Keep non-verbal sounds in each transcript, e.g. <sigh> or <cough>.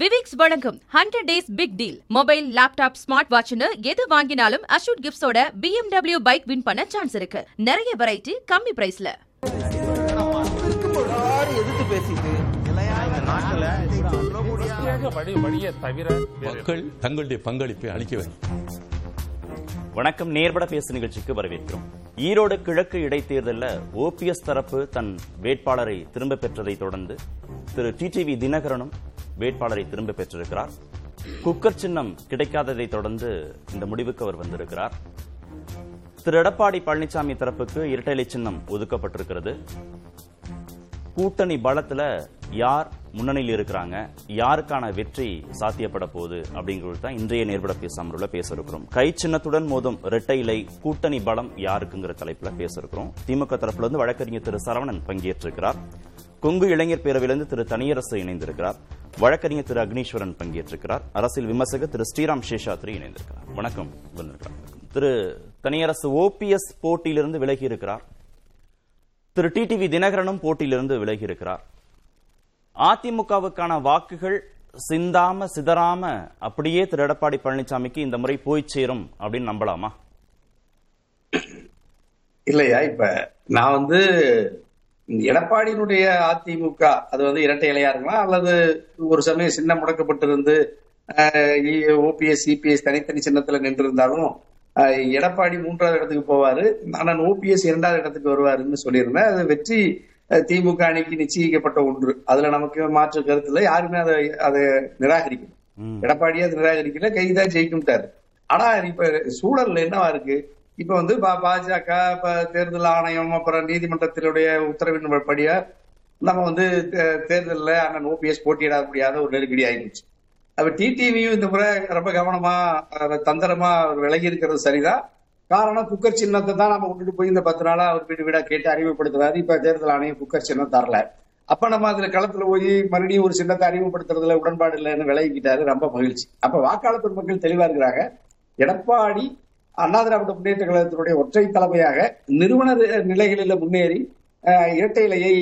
விவிக்ஸ் வழங்கும் hundred days big deal mobile laptop smart வாட்ச்னு எது வாங்கினாலும் அஷூட் கிஃப்ட்ஸோட பிஎம்டபிள்யூ பைக் வின் பண்ண சான்ஸ் இருக்கு. நிறைய வெரைட்டி கம்மி பிரைஸ்ல எதிர்த்து பேசிட்டு மக்கள் தங்களுடைய பங்களிப்பை அளிக்க வேண்டும். வணக்கம். நேர்பட பேசு நிகழ்ச்சிக்கு வரவேற்கிறோம். ஈரோடு கிழக்கு இடைத்தேர்தலில் ஓபிஎஸ் தரப்பு தன் வேட்பாளரை திரும்ப பெற்றதை தொடர்ந்து திரு டிடிவி தினகரனும் வேட்பாளரை திரும்ப பெற்றிருக்கிறார். குக்கர் சின்னம் கிடைக்காததை தொடர்ந்து இந்த முடிவுக்கு அவர் வந்திருக்கிறார். திரு எடப்பாடி பழனிசாமி தரப்புக்கு இரட்டை சின்னம் ஒதுக்கப்பட்டிருக்கிறது. கூட்டணி பலத்தில் யார் முன்னணியில் இருக்கிறாங்க? யாருக்கான வெற்றி சாத்தியப்பட போகுது? அப்படிங்கிறது தான் இன்றைய நேர்பட பேசாமல் பேச இருக்கிறோம் கை சின்னத்துடன் மோதும் இரட்டை இலை கூட்டணி பலம் யாருக்குங்கிற தலைப்புல பேச இருக்கிறோம் திமுக தரப்புல இருந்து வழக்கறிஞர் திரு. சரவணன் பங்கேற்றிருக்கிறார். கொங்கு இளைஞர் பேரவையிலிருந்து திரு. தனியரசு இணைந்திருக்கிறார். வழக்கறிஞர் திரு. அக்னீஸ்வரன் பங்கேற்றிருக்கிறார். அரசியல் விமர்சகர் திரு. ஸ்ரீராம் சேஷாத்ரி இணைந்திருக்கிறார். வணக்கம் திரு. தனியரசு ஓபிஎஸ் போட்டியிலிருந்து விலகி இருக்கிறார் திரு டிடிவி தினகரனும் போட்டியிலிருந்து விலகி இருக்கிறார் அதிமுகவுக்கான வாக்குகள் சிந்தாம சிதறாம அப்படியே திரு எடப்பாடி பழனிசாமிக்கு இந்த முறை போய் சேரும் அப்படின்னு நம்பலாமா? இல்லையா? இப்ப நான் வந்து எடப்பாடியினுடைய அதிமுக அது வந்து இரட்டை இலையா இருக்கலாம் அல்லது ஒரு சமயம் சின்னம் முடக்கப்பட்டிருந்து ஓபிஎஸ் சிபிஎஸ் தனித்தனி சின்னத்துல நின்று இருந்தாலும் எடப்பாடி மூன்றாவது இடத்துக்கு போவாரு. ஆனால் ஓபிஎஸ் இரண்டாவது இடத்துக்கு வருவாருன்னு சொல்லியிருந்தேன். அது வெற்றி திமுக அணிக்கு நிச்சயிக்கப்பட்ட ஒன்று. அதுல நமக்கு மாற்று கருத்து இல்லை. யாருமே அதை அதை நிராகரிக்கணும். எடப்பாடியே அதை நிராகரிக்கல. கைதான் ஜெயிக்கும்ட்டாரு. ஆனா இப்ப சூழல் என்னவா இருக்கு? இப்ப வந்து பாஜக இப்ப தேர்தல் ஆணையம் அப்புறம் நீதிமன்றத்தினுடைய உத்தரவின் படியா நம்ம வந்து தேர்தல்ல அண்ணன் ஓபிஎஸ் போட்டியிட முடியாத ஒரு நெருக்கடி ஆயிடுச்சு. அப்ப டிடிவியும் இந்த முறை ரொம்ப கவனமா தந்திரமா விலகி இருக்கிறது சரிதான். காரணம் குக்கர் சின்னத்தை தான் நம்ம கொண்டுட்டு போய் இந்த பத்து நாளா அவர் வீடு வீடா கேட்டு அறிமுகப்படுத்துறாரு இப்ப தேர்தல் ஆணையம் குக்கர் சின்னம் தரல. அப்ப நம்ம அதுல களத்துல போய் மறுபடியும் ஒரு சின்னத்தை அறிமுகப்படுத்துறதுல உடன்பாடு இல்லைன்னு விலகிக்கிட்டாரு ரொம்ப மகிழ்ச்சி. அப்ப வாக்காளர் பெருமக்கள் தெளிவா இருக்கிறாங்க. எடப்பாடி அண்ணா திராவிட முன்னேற்ற கழகத்தினுடைய ஒற்றை தலைமையாக நிறுவன நிலைகளில் முன்னேறி இரட்டை இலையை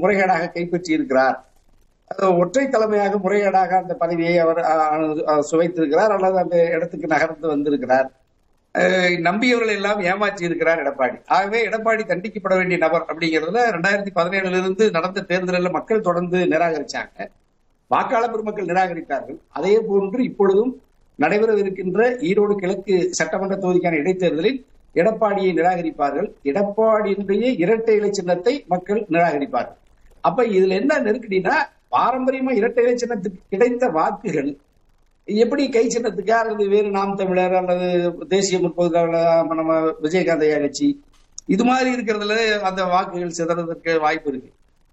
முறைகேடாக கைப்பற்றி இருக்கிறார் ஒற்றை தலைமையாக முறைகேடாக அந்த பதவியை அவர் சுவைத்திருக்கிறார். அல்லது அந்த இடத்துக்கு நகர்ந்து வந்திருக்கிறார். நம்பியவர்கள் எல்லாம் ஏமாற்றி இருக்கிறார் எடப்பாடி. ஆகவே எடப்பாடி தண்டிக்கப்பட வேண்டிய நபர் அப்படிங்கிறதுல ரெண்டாயிரத்தி பதினேழுல இருந்து நடந்த தேர்தலில் மக்கள் தொடர்ந்து நிராகரிச்சாங்க. வாக்காளர் பெருமக்கள் நிராகரித்தார்கள். அதே போன்று இப்பொழுதும் நடைபெறவிருக்கின்ற ஈரோடு கிழக்கு சட்டமன்ற தொகுதிக்கான இடைத்தேர்தலில் எடப்பாடியை நிராகரிப்பார்கள். எடப்பாடியினுடைய இரட்டை இலை சின்னத்தை மக்கள் நிராகரிப்பார்கள். அப்ப இதுல என்ன நெருக்கடினா பாரம்பரியமா இரட்டை இலை சின்னத்துக்கு கிடைத்த வாக்குகள் எப்படி கை சின்னத்துக்கு அல்லது வேறு நாம் தமிழர் அல்லது தேசிய முற்போக்கு நம்ம விஜயகாந்த் ஐயா கட்சி இது மாதிரி இருக்கிறதுல அந்த வாக்குகள் சிதறதுக்கு வாய்ப்பு இருக்கு.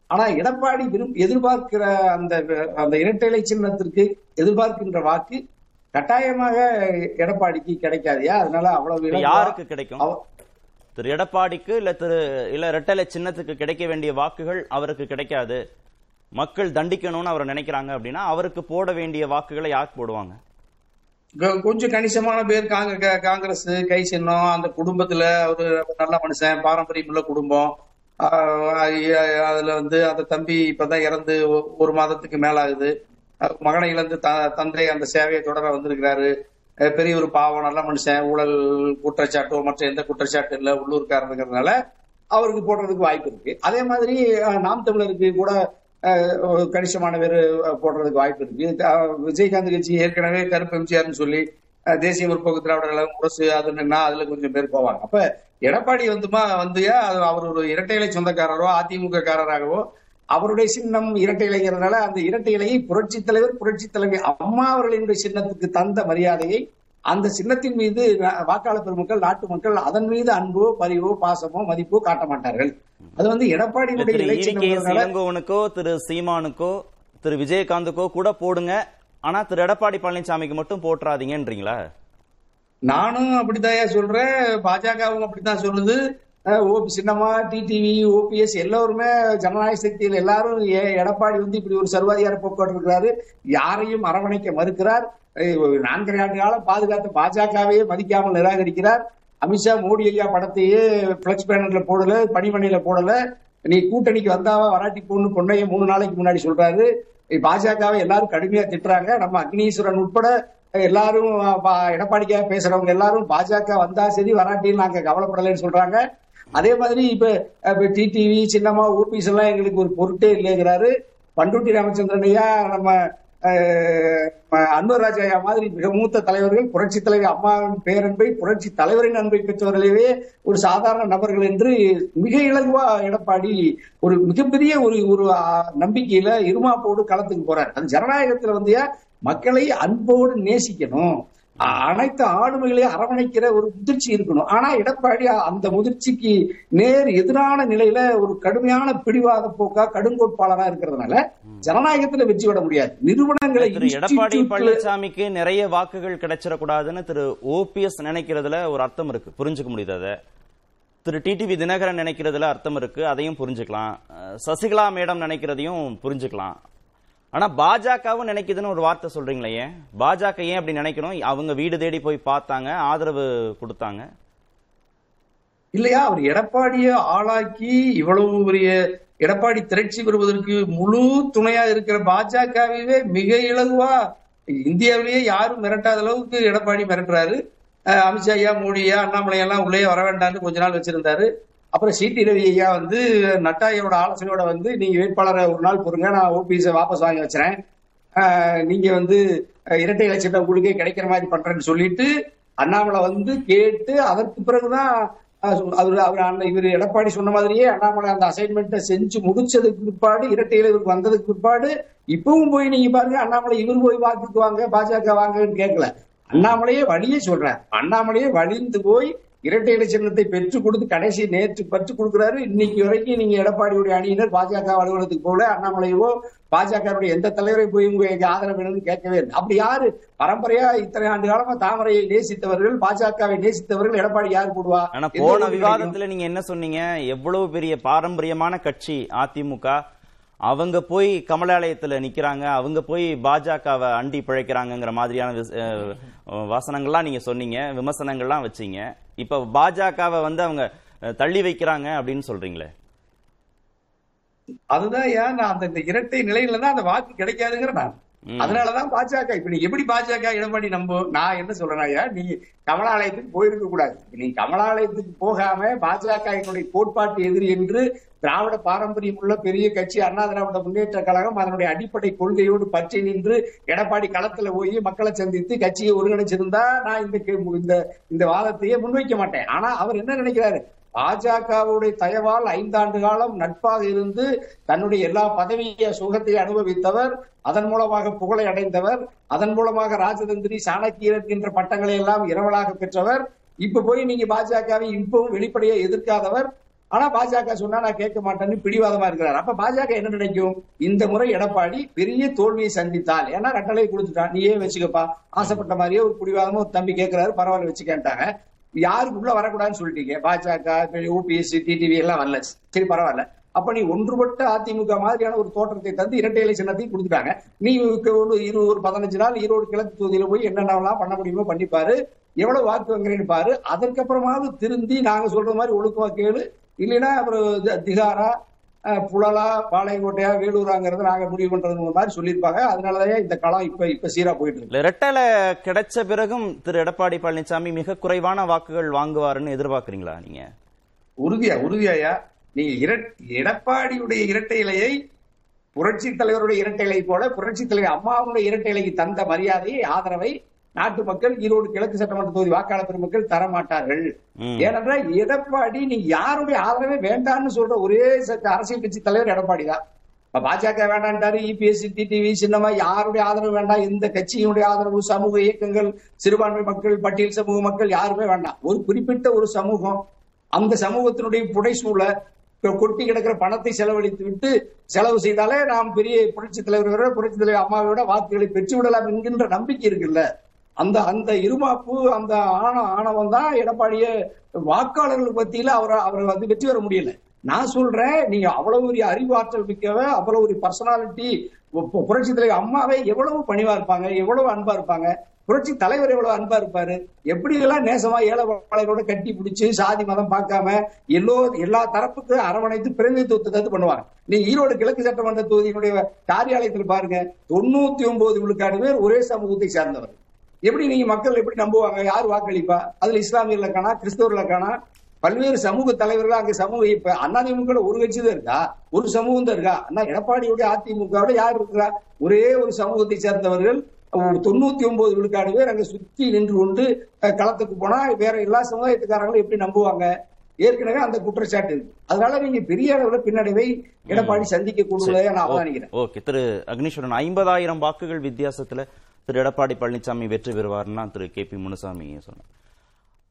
ஆனா எடப்பாடி விரும் எதிர்பார்க்கிற அந்த அந்த இரட்டை இலை சின்னத்திற்கு எதிர்பார்க்கின்ற வாக்கு கட்டாயமாக எடப்பாடிக்கு கிடைக்காதியா அதனால அவ்வளவு யாருக்கு கிடைக்கும்? திரு எடப்பாடிக்கு இல்ல திரு இல்ல ரெட்டலை சின்னத்துக்கு கிடைக்க வேண்டிய வாக்குகள் அவருக்கு கிடைக்காது. மக்கள் தண்டிக்கணும்னு அவர் நினைக்கிறாங்க அப்படின்னா அவருக்கு போட வேண்டிய வாக்குகளை யாருக்கு போடுவாங்க? கொஞ்சம் கணிசமான பேர் காங்கிரஸ் கை சின்னம் அந்த குடும்பத்துல ஒரு நல்ல மனுஷன் பாரம்பரியம் உள்ள குடும்பம் அதுல வந்து அந்த தம்பி இப்பதான் இறந்து ஒரு மாதத்துக்கு மேலாகுது. மகனை இழந்து த- தந்தை அந்த சேவையை தொடர வந்திருக்கிறாரு. பெரிய ஒரு பாவம் நல்ல மனுஷன் ஊழல் குற்றச்சாட்டோ மற்ற எந்த குற்றச்சாட்டு இல்லை உள்ளூர்காரங்கிறதுனால அவருக்கு போடுறதுக்கு வாய்ப்பு இருக்கு. அதே மாதிரி நாம் தமிழருக்கு கூட கணிசமான பேர் போடுறதுக்கு வாய்ப்பு இருக்கு. விஜயகாந்த் கட்சி ஏற்கனவே கருப்பு எம்ஜிஆர்னு சொல்லி தேசிய முற்போக்கு திராவிட கழகம் முரசு அது அதுல கொஞ்சம் பேர் போவாங்க. அப்ப எடப்பாடி வந்துமா வந்து அது அவர் ஒரு இரட்டை இலை சொந்தக்காரரோ அதிமுக காரராகவோ அவருடைய சின்னம் இரட்டை இலைங்கிறதுனால அந்த இரட்டை இலையை புரட்சி தலைவர் புரட்சி தலைவர் அம்மா அவர்களினுடைய சின்னத்துக்கு தந்த மரியாதையை அந்த சின்னத்தின் மீது வாக்காளர் பெருமக்கள் நாட்டு மக்கள் அதன் மீது அன்போ பரிவோ பாசமோ மதிப்போ காட்ட மாட்டார்கள். அது வந்து எடப்பாடியினுடைய திரு சீமானுக்கோ திரு விஜயகாந்துக்கோ கூட போடுங்க. ஆனா திரு எடப்பாடி பழனிசாமிக்கு மட்டும் போட்டுறாதீங்கன்றீங்களா நானும் அப்படித்தான் சொல்றேன். பாஜகவும் அப்படித்தான் சொல்லுது. ஓபி சின்னமா டிடிவி ஓபிஎஸ் எல்லோருமே ஜனநாயக சக்தியில் எல்லாரும் ஏ- எடப்பாடி வந்து இப்படி ஒரு சர்வாதிகார போக்குவரத்து இருக்கிறாரு. யாரையும் அரவணைக்க மறுக்கிறார். நான்கரை ஆண்டு காலம் பாதுகாத்த பாஜகவையே மதிக்காமல் நிராகரிக்கிறார். அமித்ஷா மோடி ஐயா படத்தையே பிளக்ஸ் பேனர்ல போடல பணிமனையில போடல. நீ கூட்டணிக்கு வந்தாவா வராட்டி பொண்ணு பொண்ணைய மூணு நாளைக்கு முன்னாடி சொல்றாரு. பாஜகவை எல்லாரும் கடுமையா திட்டுறாங்க. நம்ம அக்னீஸ்வரன் உட்பட எல்லாரும் பா- பேசுறவங்க எல்லாரும் பாஜக வந்தா சரி வராட்டின்னு நாங்க கவலைப்படலைன்னு சொல்றாங்க. அதே மாதிரி இப்ப இப்ப டிடிவி சின்னம்மா ஓபிஎஸ் எல்லாம் எங்களுக்கு ஒரு பொருட்டே இல்லைங்கிறாரு. பண்ருட்டி ராமச்சந்திரன் ஐயா நம்ம அன்வர் ராஜா ஐயா மாதிரி மிக மூத்த தலைவர்கள் புரட்சி தலைவர் அம்மாவின் பேரன்பை புரட்சி தலைவரின் அன்பை பெற்றவர்களவே ஒரு சாதாரண நபர்கள் என்று மிக இலகுவா எடப்பாடி ஒரு மிகப்பெரிய ஒரு ஒரு நம்பிக்கையில இருமாப்போடு களத்துக்கு போறார். அது ஜனநாயகத்துல வந்து மக்களை அன்போடு நேசிக்கணும். அனைத்து ஆளுமைகளையும் அரவணைக்கிற ஒரு முதிர்ச்சி இருக்கணும். ஆனா எடப்பாடி அந்த முதிர்ச்சிக்கு நேர் எதிரான நிலையில ஒரு கடுமையான பிடிவாத போக்கா கடுங்கோட்பாளரா இருக்கிறதுனால ஜனநாயகத்துல வெற்றி விட முடியாது. நிறுவனங்களை திரு எடப்பாடி பழனிசாமிக்கு நிறைய வாக்குகள் கிடைச்சிடக்கூடாதுன்னு திரு ஓபிஎஸ் நினைக்கிறதுல ஒரு அர்த்தம் இருக்கு. புரிஞ்சுக்க முடியுது அதை? திரு டிடிவி தினகரன் நினைக்கிறதுல அர்த்தம் இருக்கு. அதையும் புரிஞ்சுக்கலாம். சசிகலா மேடம் நினைக்கிறதையும் புரிஞ்சுக்கலாம். ஆனா பாஜகவும் நினைக்குதுன்னு ஒரு வார்த்தை சொல்றீங்களே ஏன்? பாஜக ஏன் அப்படி நினைக்கணும்? அவங்க வீடு தேடி போய் பார்த்தாங்க ஆதரவு கொடுத்தாங்க. இல்லையா? அவர் எடப்பாடிய ஆளாக்கி இவ்வளவு பெரிய எடப்பாடி திரட்சி பெறுவதற்கு முழு துணையா இருக்கிற பாஜகவே மிக இலகுவா இந்தியாவிலேயே யாரும் மிரட்டாத அளவுக்கு எடப்பாடி மிரட்டுறாரு. அஹ் அமித்ஷா ஐயா மோடி ஐயா அண்ணாமலை எல்லாம் உள்ளே வர வேண்டாம்னு கொஞ்ச நாள் வச்சிருந்தாரு. அப்புறம் சிடி ரவி ஐயா வந்து நட்டாயோட ஆலோசனையோட வந்து நீங்க வேட்பாளரை ஒரு நாள் பொறுங்க நான் ஓபிஎஸை வாபஸ் வாங்கி வச்சுறேன். நீங்க வந்து அஹ், இரட்டை இலட்சத்தை உங்களுக்கே கிடைக்கிற மாதிரி பண்றேன்னு சொல்லிட்டு அண்ணாமலை வந்து கேட்டு அதற்கு பிறகுதான் அவர் அவர் இவர் எடப்பாடி சொன்ன மாதிரியே அண்ணாமலை அந்த அசைன்மெண்ட்டை செஞ்சு முடிச்சதுக்கு பிற்பாடு இரட்டையில இவருக்கு வந்ததுக்கு பிற்பாடு இப்பவும் போய் நீங்க பாருங்க அண்ணாமலை இவர் போய் வாக்குக்கு வாங்க பாஜக வாங்கன்னு கேட்கல. அண்ணாமலையே வழியே சொல்றேன் அண்ணாமலையே வழிந்து போய் இரட்டை இலை சின்னத்தை பெற்றுக் கொடுத்து கடைசி நேற்று பெற்றுக் கொடுக்கிறாரு. இன்னைக்கு வரைக்கும் நீங்க எடப்பாடியுடைய அணியினர் பாஜக அலுவலகத்துக்கு போல அண்ணாமலையோ பாஜகவுடைய எந்த தலைவரை போய் உங்களுக்கு ஆதரவு வேணும்னு கேட்கவே இல்லை. அப்படி யாரு? பரம்பரையா இத்தனை ஆண்டு காலமா தாமரையை நேசித்தவர்கள் பாஜகவை நேசித்தவர்கள் எடப்பாடி யார் போடுவா? ஆனா போன? விவாதத்துல நீங்க என்ன சொன்னீங்க? எவ்வளவு பெரிய பாரம்பரியமான கட்சி அதிமுக அவங்க போய் கமலாலயத்தில் நிக்கிறாங்க அவங்க போய் பாஜகவை அண்டி பிழைக்கிறாங்கங்கிற மாதிரியான வசனங்கள்லாம் வாசனங்கள்லாம் நீங்க சொன்னீங்க விமர்சனங்கள்லாம் வச்சீங்க. இப்ப பாஜகவை வந்து அவங்க தள்ளி வைக்கிறாங்க அப்படின்னு சொல்றீங்களே? அதுதான் ஏன் நான் அந்த இரட்டை நிலையில தான் அந்த வாக்கு கிடைக்காதுங்கிற நான் அதனாலதான் பாஜக. இப்ப நீ எப்படி பாஜக எடப்பாடி நம்ப? நான் என்ன சொல்றேன்னா நீ கமலாலயத்துக்கு போயிருக்க கூடாது. நீ கமலாலயத்துக்கு போகாம பாஜக என்னுடைய கோட்பாட்டு எதிரி என்று திராவிட பாரம்பரியம் உள்ள பெரிய கட்சி அண்ணா திராவிட முன்னேற்ற கழகம் அதனுடைய அடிப்படை கொள்கையோடு பற்றி நின்று எடப்பாடி களத்துல போய் மக்களை சந்தித்து கட்சியை ஒருங்கிணைச்சிருந்தா நான் இந்த கே- இந்த இந்த வாதத்தையே முன்வைக்க மாட்டேன். ஆனா அவர் என்ன நினைக்கிறாரு? பாஜகவுடைய தயவால் ஐந்தாண்டு காலம் நட்பாக இருந்து தன்னுடைய எல்லா பதவிய சுகத்தை அனுபவித்தவர் அதன் மூலமாக புகழை அடைந்தவர் அதன் மூலமாக ராஜதந்திரி சாணக்கியர் என்ற பட்டங்களை எல்லாம் இரவலாக பெற்றவர். இப்ப போய் நீங்க பாஜகவை இப்பவும் வெளிப்படையா எதிர்க்காதவர். ஆனா பாஜக சொன்னா நான் கேட்க மாட்டேன்னு பிடிவாதமா இருக்கிறார். அப்ப பாஜக என்ன நினைக்கும்? இந்த முறை எடப்பாடி பெரிய தோல்வியை சந்தித்தால் ஏன்னா கட்டளை கொடுத்துட்டான். நீயே வச்சுக்கப்பா. ஆசைப்பட்ட மாதிரியே ஒரு பிடிவாதமா ஒரு தம்பி கேட்கிறாரு பரவாயில்ல வச்சுக்கேன்ட்டாங்க. யாருக்கு உள்ள வரக்கூடாதுன்னு சொல்லிட்டீங்க. பாஜக ஓபிஎஸ் டிடிவி எல்லாம் வரல. சரி பரவாயில்ல. அப்ப நீ ஒன்றுபட்ட அதிமுக மாதிரியான ஒரு தோற்றத்தை தந்து இரட்டை இலை சின்னத்தையும் கொடுத்துட்டாங்க. நீ ஒரு ஒரு இரு ஒரு பதினஞ்சு நாள் ஈரோடு கிழக்கு தொகுதியில போய் என்னென்னலாம் பண்ண முடியுமோ பண்ணிப்பாரு. எவ்வளவு வாக்கு வாங்குறேன்னு பாரு. அதற்கப்புறமாவது திருந்தி நாங்க சொல்ற மாதிரி ஒழுக்கமா கேளு. இல்லைன்னா அப்புறம் திகாரா புழலா பாளையங்கோட்டையா வேலூராங்கிறத நாங்க முடிவு பண்றது மாதிரி சொல்லியிருப்பாங்க. அதனாலதான் இந்த களம் இப்ப இப்ப சீரா போயிட்டு இருக்கு. ரெட்டலை கிடைச்ச பிறகும் திரு எடப்பாடி பழனிசாமி மிக குறைவான வாக்குகள் வாங்குவாருன்னு எதிர்பார்க்கறீங்களா நீங்க? உறுதியா உறுதியாயா நீங்க எடப்பாடியுடைய இரட்டை இலையை புரட்சி தலைவருடைய இரட்டை இலை போல புரட்சி தலைவர் அம்மாவுடைய இரட்டை இலைக்கு தந்த மரியாதையை ஆதரவை நாட்டு மக்கள் ஈரோடு கிழக்கு சட்டமன்ற தொகுதி வாக்காளர் பெருமக்கள் தர மாட்டார்கள் ம். ஏனென்றால் எடப்பாடி நீ யாருடைய ஆதரவே வேண்டாம்னு சொல்ற ஒரே அரசியல் கட்சி தலைவர் எடப்பாடி தான். இப்ப பாஜக வேண்டான்ட்டாரு இபிஎஸ் டிடிவி சின்னமா யாருடைய ஆதரவு வேண்டாம்? எந்த கட்சியினுடைய ஆதரவு சமூக இயக்கங்கள் சிறுபான்மை மக்கள் பட்டியல் சமூக மக்கள் யாருமே வேண்டாம். ஒரு குறிப்பிட்ட ஒரு சமூகம் அந்த சமூகத்தினுடைய புடைசூழ கொட்டி கிடக்கிற பணத்தை செலவழித்து விட்டு செலவு செய்தாலே நாம் பெரிய புரட்சி தலைவரோட புரட்சி தலைவர் அம்மாவோட வாக்குகளை பெற்று விடலாம் என்கின்ற நம்பிக்கை இருக்குல்ல. அந்த அந்த இருமாப்பு அந்த ஆண ஆணவம் தான் எடப்பாடிய வாக்காளர்கள் பத்தியில அவரை அவரை வந்து வெற்றி பெற முடியல. நான் சொல்றேன் நீங்க அவ்வளவு ஒரு அறிவாற்றல் மிக்கவ அவ்வளவு ஒரு பர்சனாலிட்டி புரட்சி தலைவர் அம்மாவே எவ்வளவு பணிவா இருப்பாங்க எவ்வளவு அன்பா இருப்பாங்க புரட்சி தலைவர் எவ்வளவு அன்பா இருப்பாரு எப்படி எல்லாம் நேசமா ஏழை கட்டி பிடிச்சு சாதி மதம் பார்க்காம எல்லோ எல்லா தரப்புக்கு அரவணைத்து பிரதிநிதித்துவத்தை பண்ணுவாங்க. நீ ஈரோடு கிழக்கு சட்டமன்ற தொகுதியினுடைய காரியாலயத்தில் பாருங்க தொண்ணூத்தி ஒன்பது விழுக்காடு பேர் ஒரே சமூகத்தை சேர்ந்தவர் எப்படி நீங்க மக்கள் எப்படி நம்புவாங்க? யார் வாக்களிப்பா? அதுல இஸ்லாமியர்ல காணா கிறிஸ்தவர்ல காணா பல்வேறு சமூக தலைவர்கள் அங்க சமூக இப்ப அதிமுக ஒரு கட்சி தான் இருக்கா? ஒரு சமூகம் தான் இருக்கா? அண்ணா எடப்பாடியுடைய அதிமுகவோட யார் இருக்கிறா? ஒரே ஒரு சமூகத்தை சேர்ந்தவர்கள் தொண்ணூத்தி ஒன்பது விழுக்காடு பேர் அங்க சுத்தி நின்று கொண்டு களத்துக்கு போனா வேற எல்லா சமுதாயத்துக்காரங்களும் எப்படி நம்புவாங்க? ஏற்கனவே அந்த குற்றச்சாட்டு இருக்கு. அதனால நீங்க பெரிய அளவுல பின்னடைவை எடப்பாடி சந்திக்க கூடுதலை நான் அவதானிக்கிறேன். ஓகே. திரு அக்னீஸ்வரன் ஐம்பதாயிரம் வாக்குகள் வித்தியாசத்துல திரு எடப்பாடி பழனிசாமி வெற்றி பெறுவார்னா திரு கே பி முனுசாமி சொன்னார்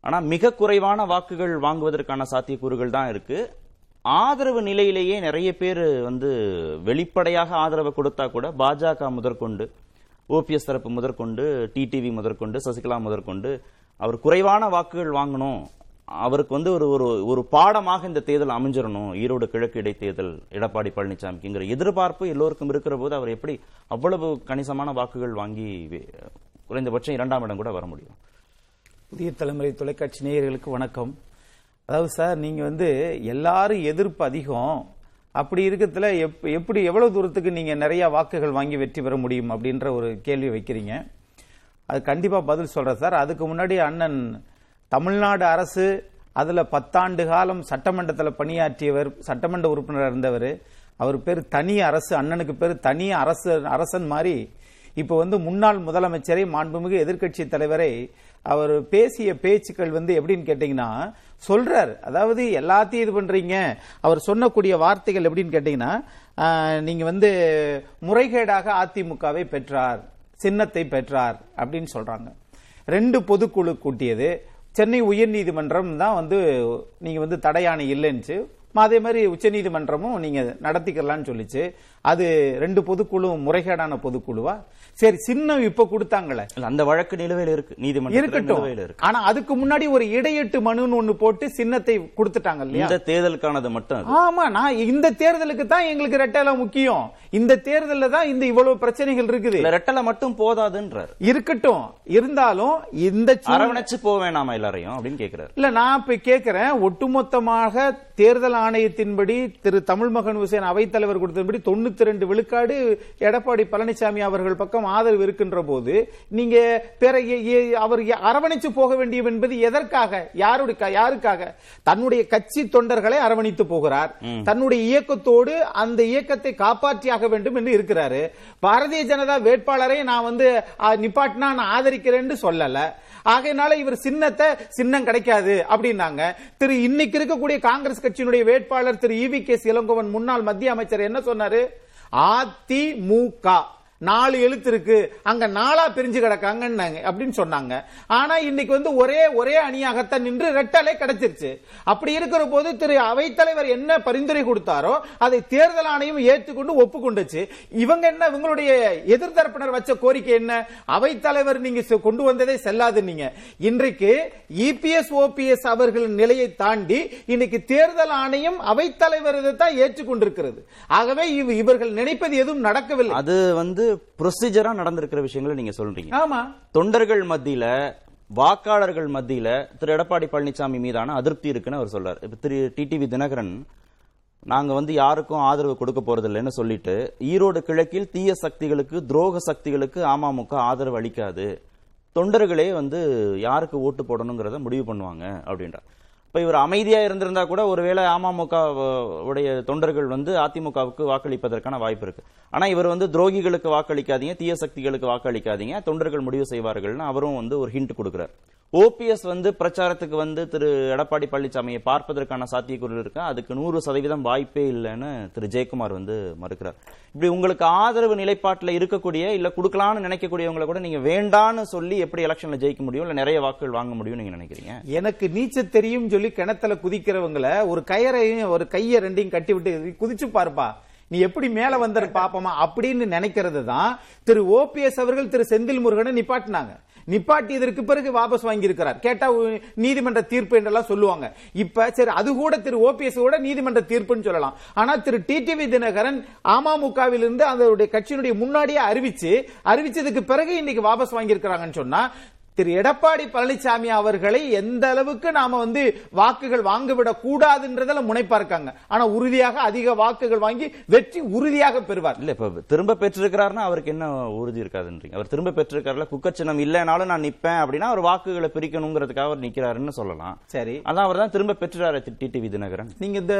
ஆனால் மிக குறைவான வாக்குகள் வாங்குவதற்கான சாத்தியக்கூறுகள் தான் இருக்கு. ஆதரவு நிலையிலேயே நிறைய பேர் வந்து வெளிப்படையாக ஆதரவு கொடுத்தா கூட பாஜக முதற்கொண்டு ஓபிஎஸ் தரப்பு முதற்கொண்டு டிடிவி முதற்கொண்டு சசிகலா முதற்கொண்டு அவர் குறைவான வாக்குகள் வாங்கணும் அவருக்கு வந்து ஒரு ஒரு ஒரு பாடமாக இந்த தேர்தல் அமைஞ்சிடணும். ஈரோடு கிழக்கு இடைத்தேர்தல் எடப்பாடி பழனிசாமிக்குங்கிற எதிர்பார்ப்பு எல்லோருக்கும் இருக்கிற போது அவர் எப்படி அவ்வளவு கணிசமான வாக்குகள் வாங்கி குறைந்தபட்சம் இரண்டாம் இடம் கூட வர முடியும். புதிய தலைமுறை தொலைக்காட்சி நேயர்களுக்கு வணக்கம். அதாவது சார் நீங்க வந்து எல்லாரும் எதிர்ப்பு அதிகம். அப்படி இருக்கிறதுல எப்- எப்படி எவ்வளவு தூரத்துக்கு நீங்க நிறைய வாக்குகள் வாங்கி வெற்றி பெற முடியும் அப்படின்ற ஒரு கேள்வி வைக்கிறீங்க. அது கண்டிப்பா பதில் சொல்றேன் சார். அதுக்கு முன்னாடி அண்ணன் தமிழ்நாடு அரசு அதில் பத்தாண்டு காலம் சட்டமன்றத்தில் பணியாற்றியவர் சட்டமன்ற உறுப்பினர் இருந்தவர். அவர் பேர் தனி அரசு அண்ணனுக்கு பேர் தனி அரசு அரசன் மாதிரி இப்போ வந்து முன்னாள் முதலமைச்சரை மாண்புமிகு எதிர்க்கட்சி தலைவரை அவர் பேசிய பேச்சுக்கள் வந்து எப்படின்னு கேட்டீங்கன்னா சொல்றார். அதாவது எல்லாத்தையும் இது பண்றீங்க. அவர் சொன்னக்கூடிய வார்த்தைகள் எப்படின்னு கேட்டீங்கன்னா நீங்க வந்து முறைகேடாக அதிமுகவை பெற்றார் சின்னத்தை பெற்றார் அப்படின்னு சொல்றாங்க. ரெண்டு பொதுக்குழு கூட்டியது. சென்னை உயர்நீதிமன்றம் தான் வந்து நீங்க வந்து தடையாணை இல்லைன்னுச்சு. அதே மாதிரி உச்சநீதிமன்றமும் நீங்க நடத்திக்கலாம்னு சொல்லிச்சு. அது ரெண்டு பொதுக்குழு முறைகேடான பொதுக்குழுவா? சரி சின்னம் இப்ப கொடுத்தாங்களே. அந்த வழக்கு நிலுவையில் இருக்கு. நீதிமன்றத்தில் இருக்கட்டும். ஆனா அதுக்கு முன்னாடி ஒரு இடையெட்டு மனுன்னு ஒண்ணு போட்டு சின்னத்தை கொடுத்துட்டாங்க இல்லையா? இந்த தேர்தலுக்கானது மட்டும் ஆமா நான் இந்த தேர்தலுக்கு தான் எங்களுக்கு ரெட்டலை முக்கியம். இந்த தேர்தல்ல தான் இந்த இவ்வளவு பிரச்சனைகள் இருக்குது. இல்ல ரெட்டலை மட்டும் போதாதுன்றார். இருக்கட்டும். இருந்தாலும் இந்த அரவணைச்சு போக வேணாமா எல்லாரையும் அப்படின்னு கேக்குறாரு. இல்ல நான் இப்ப கேட்கிறேன் ஒட்டுமொத்தமாக தேர்தல் ஆணையத்தின்படி திரு தமிழ்மகன் ஹுசேன் அவைத்தலைவர் கொடுத்தபடி தொண்ணூத்தி ரெண்டு விழுக்காடு எடப்பாடி பழனிசாமி அவர்கள் பக்கம் ஆதரவு இருக்கின்ற போது நீங்க அவர் அரவணைச்சு போக வேண்டியது என்பது எதற்காக? யாருடைய யாருக்காக? தன்னுடைய கட்சி தொண்டர்களை அரவணைத்து போகிறார். தன்னுடைய இயக்கத்தோடு அந்த இயக்கத்தை காப்பாற்றியாக வேண்டும் என்று இருக்கிறாரு. பாரதிய ஜனதா வேட்பாளரை நான் வந்து நிப்பாட்டினா நான் ஆதரிக்கிறேன்னு சொல்லல. ஆகையினால இவர் சின்னத்தை சின்னம் கிடைக்காது அப்படின்னாங்க. திரு இன்னைக்கு இருக்கக்கூடிய காங்கிரஸ் கட்சியினுடைய வேட்பாளர் திரு இவி கே இளங்கோவன் முன்னாள் மத்திய அமைச்சர் என்ன சொன்னாரு? அதிமுக நாலு எழுத்து இருக்கு. அங்க நாலா பிரிஞ்சு கிடக்காங்கன்னாங்க. அப்படின்னு சொன்னாங்க. ஆனா இன்னைக்கு வந்து ஒரே ஒரே அணியாகத்தான் நின்று ரெட்டலை கிடைச்சிருச்சு. அப்படி இருக்கிற போது திரு அவைத்தலைவர் என்ன பரிந்துரை கொடுத்தாரோ அதை தேர்தல் ஆணையம் ஏற்றுக்கொண்டு ஒப்புக்கொண்டுச்சு. இவங்க என்ன இவங்களுடைய எதிர்த்தரப்பினர் வச்ச கோரிக்கை என்ன? அவைத்தலைவர் நீங்க கொண்டு வந்ததே செல்லாது நீங்க இன்றைக்கு இபிஎஸ் ஓபிஎஸ் அவர்களின் நிலையை தாண்டி இன்னைக்கு தேர்தல் ஆணையம் அவைத்தலைவர் தான் ஏற்றுக்கொண்டிருக்கிறது. ஆகவே இவர்கள் நினைப்பது எதுவும் நடக்கவில்லை. அது வந்து ப்ரொசீஜரா நடந்திருக்கிற விஷயங்களை நீங்க சொல்றீங்க. ஆமா. தொண்டர்கள் மத்தியில வாக்காளர்கள் மத்தியில திரு எடப்பாடி பழனிசாமி மீதான அதிருப்தி இருக்குன்னு அவர் சொல்றாரு. இப்ப திரு டிடிவி தினகரன் நாங்க வந்து யாருக்கும் ஆதரவு கொடுக்க போறதில்லைன்னு சொல்லிட்டு ஈரோடு கிழக்கில் தீய சக்திகளுக்கு துரோக சக்திகளுக்கு அமமுக ஆதரவு அளிக்காது. தொண்டர்களே வந்து யாருக்கு ஓட்டு போடணுங்கிறத முடிவு பண்ணுவாங்க அப்படின்றார். இப்போ இவர் அமைதியா இருந்திருந்தா கூட ஒருவேளை அமமுக உடைய தொண்டர்கள் வந்து அதிமுகவுக்கு வாக்களிப்பதற்கான வாய்ப்பு இருக்கு. ஆனா இவர் வந்து துரோகிகளுக்கு வாக்களிக்காதீங்க தீய சக்திகளுக்கு வாக்களிக்காதீங்க தொண்டர்கள் முடிவு செய்வார்கள்னு அவரும் வந்து ஒரு ஹிண்ட் கொடுக்குறார். ஓபிஎஸ் வந்து பிரச்சாரத்துக்கு வந்து திரு எடப்பாடி பழனிசாமியை பார்ப்பதற்கான சாத்தியக்கூறு இருக்கு? அதுக்கு நூறு சதவீதம் வாய்ப்பே இல்லைன்னு திரு ஜெயக்குமார் வந்து மறுக்கிறார். இப்படி உங்களுக்கு ஆதரவு நிலைப்பாட்டில் இருக்கக்கூடிய இல்ல கொடுக்கலாம்னு நினைக்கக்கூடியவங்களை கூட நீங்க வேண்டான்னு சொல்லி எப்படி எலெக்ஷன்ல ஜெயிக்க முடியும்? இல்ல நிறைய வாக்குகள் வாங்க முடியும் நீங்க நினைக்கிறீங்க? எனக்கு நீச்சல் தெரியும் சொல்லி கிணத்துல குதிக்கிறவங்களை ஒரு கயரையும் ஒரு கையை ரெண்டையும் கட்டி விட்டு குதிச்சு பாருப்பா. நீ எப்படி மேல வந்தற பாப்போமா? அப்படின்னு நினைக்கிறது தான் திரு ஓபிஎஸ் அவர்கள் திரு செந்தில் முருகனை நிப்பாட்டினாங்க. நிப்பாட்டியதற்கு பிறகு வாபஸ் வாங்கி இருக்கிறார் கேட்டா நீதிமன்ற தீர்ப்பு என்றெல்லாம் சொல்லுவாங்க. இப்ப சரி அது கூட திரு ஓபிஎஸ் கூட நீதிமன்ற தீர்ப்புன்னு சொல்லலாம். ஆனா திரு டிடிவி தினகரன் அமமுகவிலிருந்து அதனுடைய கட்சியினுடைய முன்னாடியே அறிவிச்சு அறிவிச்சதுக்கு பிறகு இன்னைக்கு வாபஸ் வாங்கி இருக்கிறாங்கன்னு சொன்னா திரு எடப்பாடி பழனிசாமி அவர்களை எந்த அளவுக்கு நாம வந்து வாக்குகள் வாங்கிவிடக் கூடாதுன்றதுல முனைப்பா இருக்காங்க. ஆனா உறுதியாக அதிக வாக்குகள் வாங்கி வெற்றி உறுதியாக பெறுவார். இல்ல இப்ப திரும்ப பெற்றிருக்கிறாருன்னா அவருக்கு என்ன உறுதி இருக்காதுன்றீங்க? அவர் திரும்ப பெற்றிருக்காருல குக்கர் சின்னம் இல்லைனாலும் நான் நிப்பேன் அப்படின்னா அவர் வாக்குகளை பிரிக்கணுங்கிறதுக்காக அவர் நிக்கிறாருன்னு சொல்லலாம். சரி. அதான் அவர் தான் திரும்ப பெற்றுறாரு டிடிவி தினகரன். நீங்க இந்த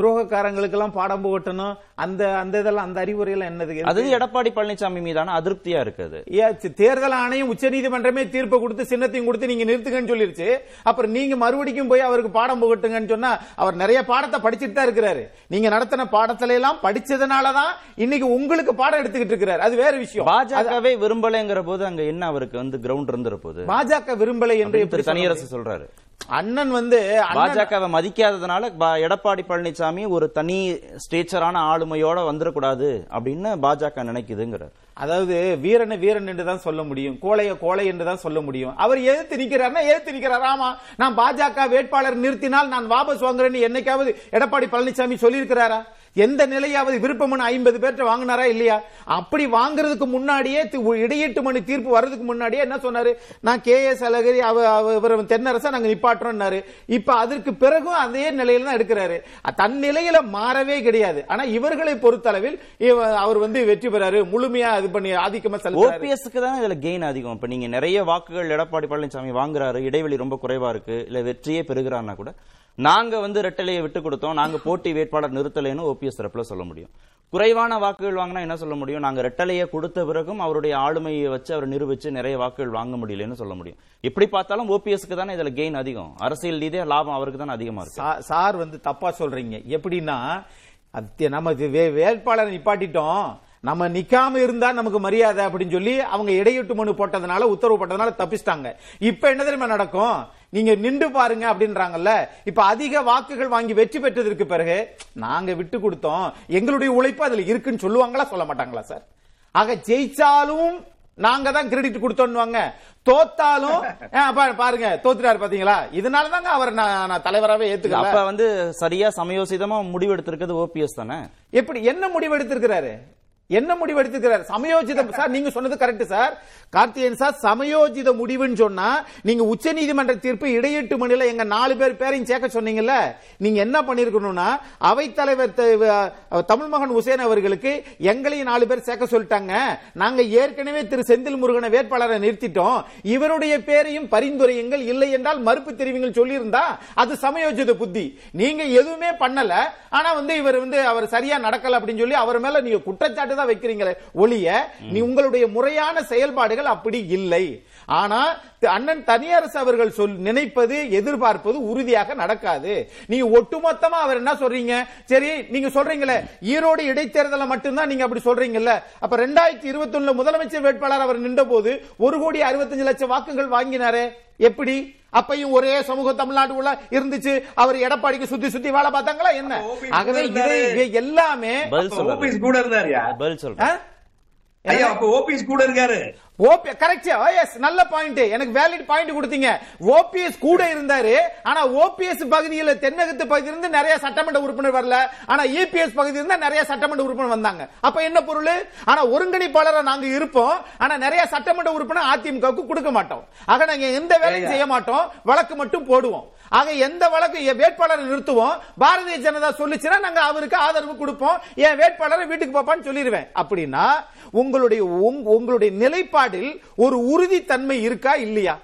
துரோகக்காரங்களுக்கு எல்லாம் பாடம் புகட்டணும். அந்த அந்த இதெல்லாம் அந்த அறிவுரை எல்லாம் என்னது? அது எடப்பாடி பழனிசாமி மீதான அதிருப்தியா இருக்குது. தேர்தல் ஆணையம் உச்சநீதிமன்றமே தீர்ப்பு கொடுத்து சின்னத்தையும் கொடுத்து நீங்க நிறுத்துங்கன்னு சொல்லிருச்சு. அப்புறம் நீங்க மறுபடியும் போய் அவருக்கு பாடம் புகட்டுங்கன்னு சொன்னா அவர் நிறைய பாடத்தை படிச்சுட்டு தான் இருக்கிறாரு. நீங்க நடத்தின பாடத்துல எல்லாம் படிச்சதுனாலதான் இன்னைக்கு உங்களுக்கு பாடம் எடுத்துக்கிட்டு இருக்கிறாரு. அது வேற விஷயம். பாஜகவே விரும்பலைங்கிற போது அங்க என்ன அவருக்கு வந்து கிரவுண்ட் இருந்துற போது பாஜக விரும்பலை என்று தனியரசு? சொல்றாரு. அண்ணன் வந்து பாஜகவை மதிக்காததுனால எடப்பாடி பழனிசாமி ஒரு தனி ஸ்டேச்சரான ஆளுமையோட வந்துடக்கூடாது அப்படின்னு பாஜக நினைக்குதுங்கிறார். அதாவது வீரனை வீரன் என்று தான் சொல்ல முடியும் கோழைய கோழை என்று தான் சொல்ல முடியும். அவர் எதிர்த்து நிக்கிறார்னா எதிர்த்து நிக்கிறார். ஆமா நான் பாஜக வேட்பாளர் நிறுத்தினால் நான் வாபஸ் வாங்குறேன்னு என்னைக்காவது எடப்பாடி பழனிசாமி சொல்லியிருக்கிறாரா? எந்த நிலையாவது விருப்பமனு ஐம்பது பேர்ட்ட வாங்கினாரா இல்லையா? அப்படி வாங்குறதுக்கு முன்னாடியே தி- இடையீட்டு மனு தீர்ப்பு வர்றதுக்கு முன்னாடியே என்ன சொன்னாரு? நான் கே எஸ் அழகிரி அவ அவ- இவர் தென்னரசா நாங்க நிப்பாட்டுறோம்னாரு இப்ப அதற்கு பிறகும் அதே நிலையில தான் எடுக்கிறாரு. தன் நிலையில மாறவே கிடையாது. ஆனா இவர்களை பொறுத்தளவில் இவ- அவர் வந்து வெற்றி பெறாரு முழுமையா இது பண்ணி ஆதிக்கமா செலுத்துறாரு. ஓபிஎஸ்க்கு தான் இதுல கெயின் அதிகம். இப்ப நீங்க நிறைய வாக்குகள் எடப்பாடி பழனிசாமி வாங்குறாரு இடைவெளி ரொம்ப குறைவா இருக்கு இல்ல வெற்றியே பெறுகிறாருன்னா கூட நாங்க வந்து ரெட்டலையை விட்டு கொடுத்தோம். நாங்க போட்டி வேட்பாளர் நிறுத்தலைன்னு ஓபிஎஸ் தரப்புல சொல்ல முடியும். குறைவான வாக்குகள் வாங்கினா என்ன சொல்ல முடியும்? நாங்க ரெட்டலையை கொடுத்த பிறகும் அவருடைய ஆளுமையை வச்சு அவர் நிரூபிச்சு நிறைய வாக்குகள் வாங்க முடியலன்னு சொல்ல முடியும். எப்படி பார்த்தாலும் ஓபிஎஸ்க்கு தானே இதுல கெயின் அதிகம். அரசியல் ரீதியா லாபம் அவருக்கு தானே அதிகமா இருக்கு. சார் வந்து தப்பா சொல்றீங்க. எப்படின்னா அது நம்ம இது வே- வேட்பாளரை நிப்பாட்டிட்டோம். நம்ம நிக்காம இருந்தா நமக்கு மரியாதை அப்படின்னு சொல்லி அவங்க இடையீட்டு மனு போட்டதுனால உத்தரவு போட்டதுனால தப்பிச்சிட்டாங்க. இப்ப என்ன தெரியுமா நடக்கும்? நீங்க நின்று பாருங்க அப்படின்றாங்கல்ல. இப்ப அதிக வாக்குகள் வாங்கி வெற்றி பெற்றதற்கு பிறகு நாங்க விட்டு கொடுத்தோம். எங்களுடைய உழைப்பு அதுல இருக்குன்னு சொல்லுவாங்களா சொல்ல மாட்டாங்களா சார்? ஆக ஜெயிச்சாலும் நாங்க தான் கிரெடிட் கொடுத்தோம்னுவாங்க தோத்தாலும் பாருங்க தோத்துட்டாரு பாத்தீங்களா? இதனால தாங்க அவர் நான் தலைவராவே ஏத்துக்கல. அப்ப வந்து சரியா சமயோசிதமா முடிவு எடுத்திருக்கிறது ஓபிஎஸ் தானே? எப்படி என்ன முடிவு எடுத்திருக்கிறாரு என்ன முடிவு எடுத்திருக்கிறார் சமயோஜித சார் நீங்க சொன்னது கரெக்ட் சார். கார்த்திகேயன் சார் சமயோஜித முடிவுன்னு சொன்னா நீங்க உச்ச நீதிமன்ற தீர்ப்பு இடையீட்டு மணில எங்க நாலு பேர் பேரையும் சேர்க்க சொன்னீங்கல்ல? நீங்க என்ன பண்ணிருக்கணும்னா அவைத்தலைவர் தமிழ் மகன் உசேன் அவர்களுக்கு எங்களையும் நாலு பேர் சேர்க்க சொல்லிட்டாங்க. நாங்க ஏற்கனவே திரு செந்தில் முருகனை வேட்பாளரை நிறுத்திட்டோம். இவருடைய பேரையும் பரிந்துரையுங்கள். இல்லை என்றால் மறுப்பு தெரிவிங்கள் சொல்லியிருந்தா அது சமயோஜித புத்தி. நீங்க எதுவுமே பண்ணல. ஆனா வந்து இவர் வந்து அவர் சரியா நடக்கல அப்படின்னு சொல்லி அவர் மேல நீங்க குற்றச்சாட்டு தான் வைக்கிறீங்களே ஒளிய நீ உங்களுடைய முறையான செயல்பாடுகள் அப்படி இல்லை. ஆனா அண்ணன் தனியரசு அவர்கள் சொல் நினைப்பது எதிர்பார்ப்பது உறுதியாக நடக்காது. நீ ஒட்டுமொத்தமா அவர் என்ன சொல்றீங்க? சரி நீங்க சொல்றீங்களே ஈரோடு இடைத்தேர்தல மட்டும்தான் நீங்க அப்படி சொல்றீங்கல்ல. அப்ப ரெண்டாயிரத்தி இருபத்தி ஒண்ணுல முதலமைச்சர் வேட்பாளர் அவர் நின்ற போது ஒரு கோடி அறுபத்தஞ்சு லட்சம் வாக்குகள் வாங்கினாரே. எப்படி? அப்பையும் ஒரே சமூக தமிழ்நாடு உள்ள இருந்துச்சு. அவர் எடப்பாடிக்கு சுத்தி சுத்தி வேலை பார்த்தாங்களா என்ன? ஆகவே இதை இருந்தாரு. எல்லாமே கூட பதில்? சொல்றேன் ஐயா அப்ப ஓபிஎஸ் கூட இருக்காரு. ஓபி கரெக்ட் எஸ் நல்ல பாயிண்ட் எனக்கு வேலிட் பாயிண்ட் கொடுத்தீங்க. ஓபிஎஸ் கூட இருந்தாரு. ஆனா ஓபிஎஸ் பகுதியில தென்னகத்து பகுதியிலிருந்து நிறைய சட்டமன்ற உறுப்பினர் வரல. ஆனா இபிஎஸ் பகுதியிலிருந்து நிறைய சட்டமன்ற உறுப்பினர் வந்தாங்க. அப்ப என்ன பொருள்? ஆனா ஒருங்கிணைப்பாளரா நாங்க இருப்போம். ஆனா நிறைய சட்டமன்ற உறுப்பினர் அதிமுகவுக்கு கொடுக்க மாட்டோம். ஆக நாங்க எந்த வேலையும் செய்ய மாட்டோம். வழக்கு மட்டும் போடுவோம். ஆக எந்த வழக்கு என் வேட்பாளரை நிறுத்துவோம்? பாரதிய ஜனதா சொல்லிச்சுன்னா நாங்க அவருக்கு ஆதரவு கொடுப்போம். என் வேட்பாளரை வீட்டுக்கு போப்பான்னு சொல்லிடுவேன் அப்படின்னா உங்களுடைய உங்களுடைய நிலைப்பாடில் ஒரு உறுதித்தன்மை இருக்கா இல்லையா?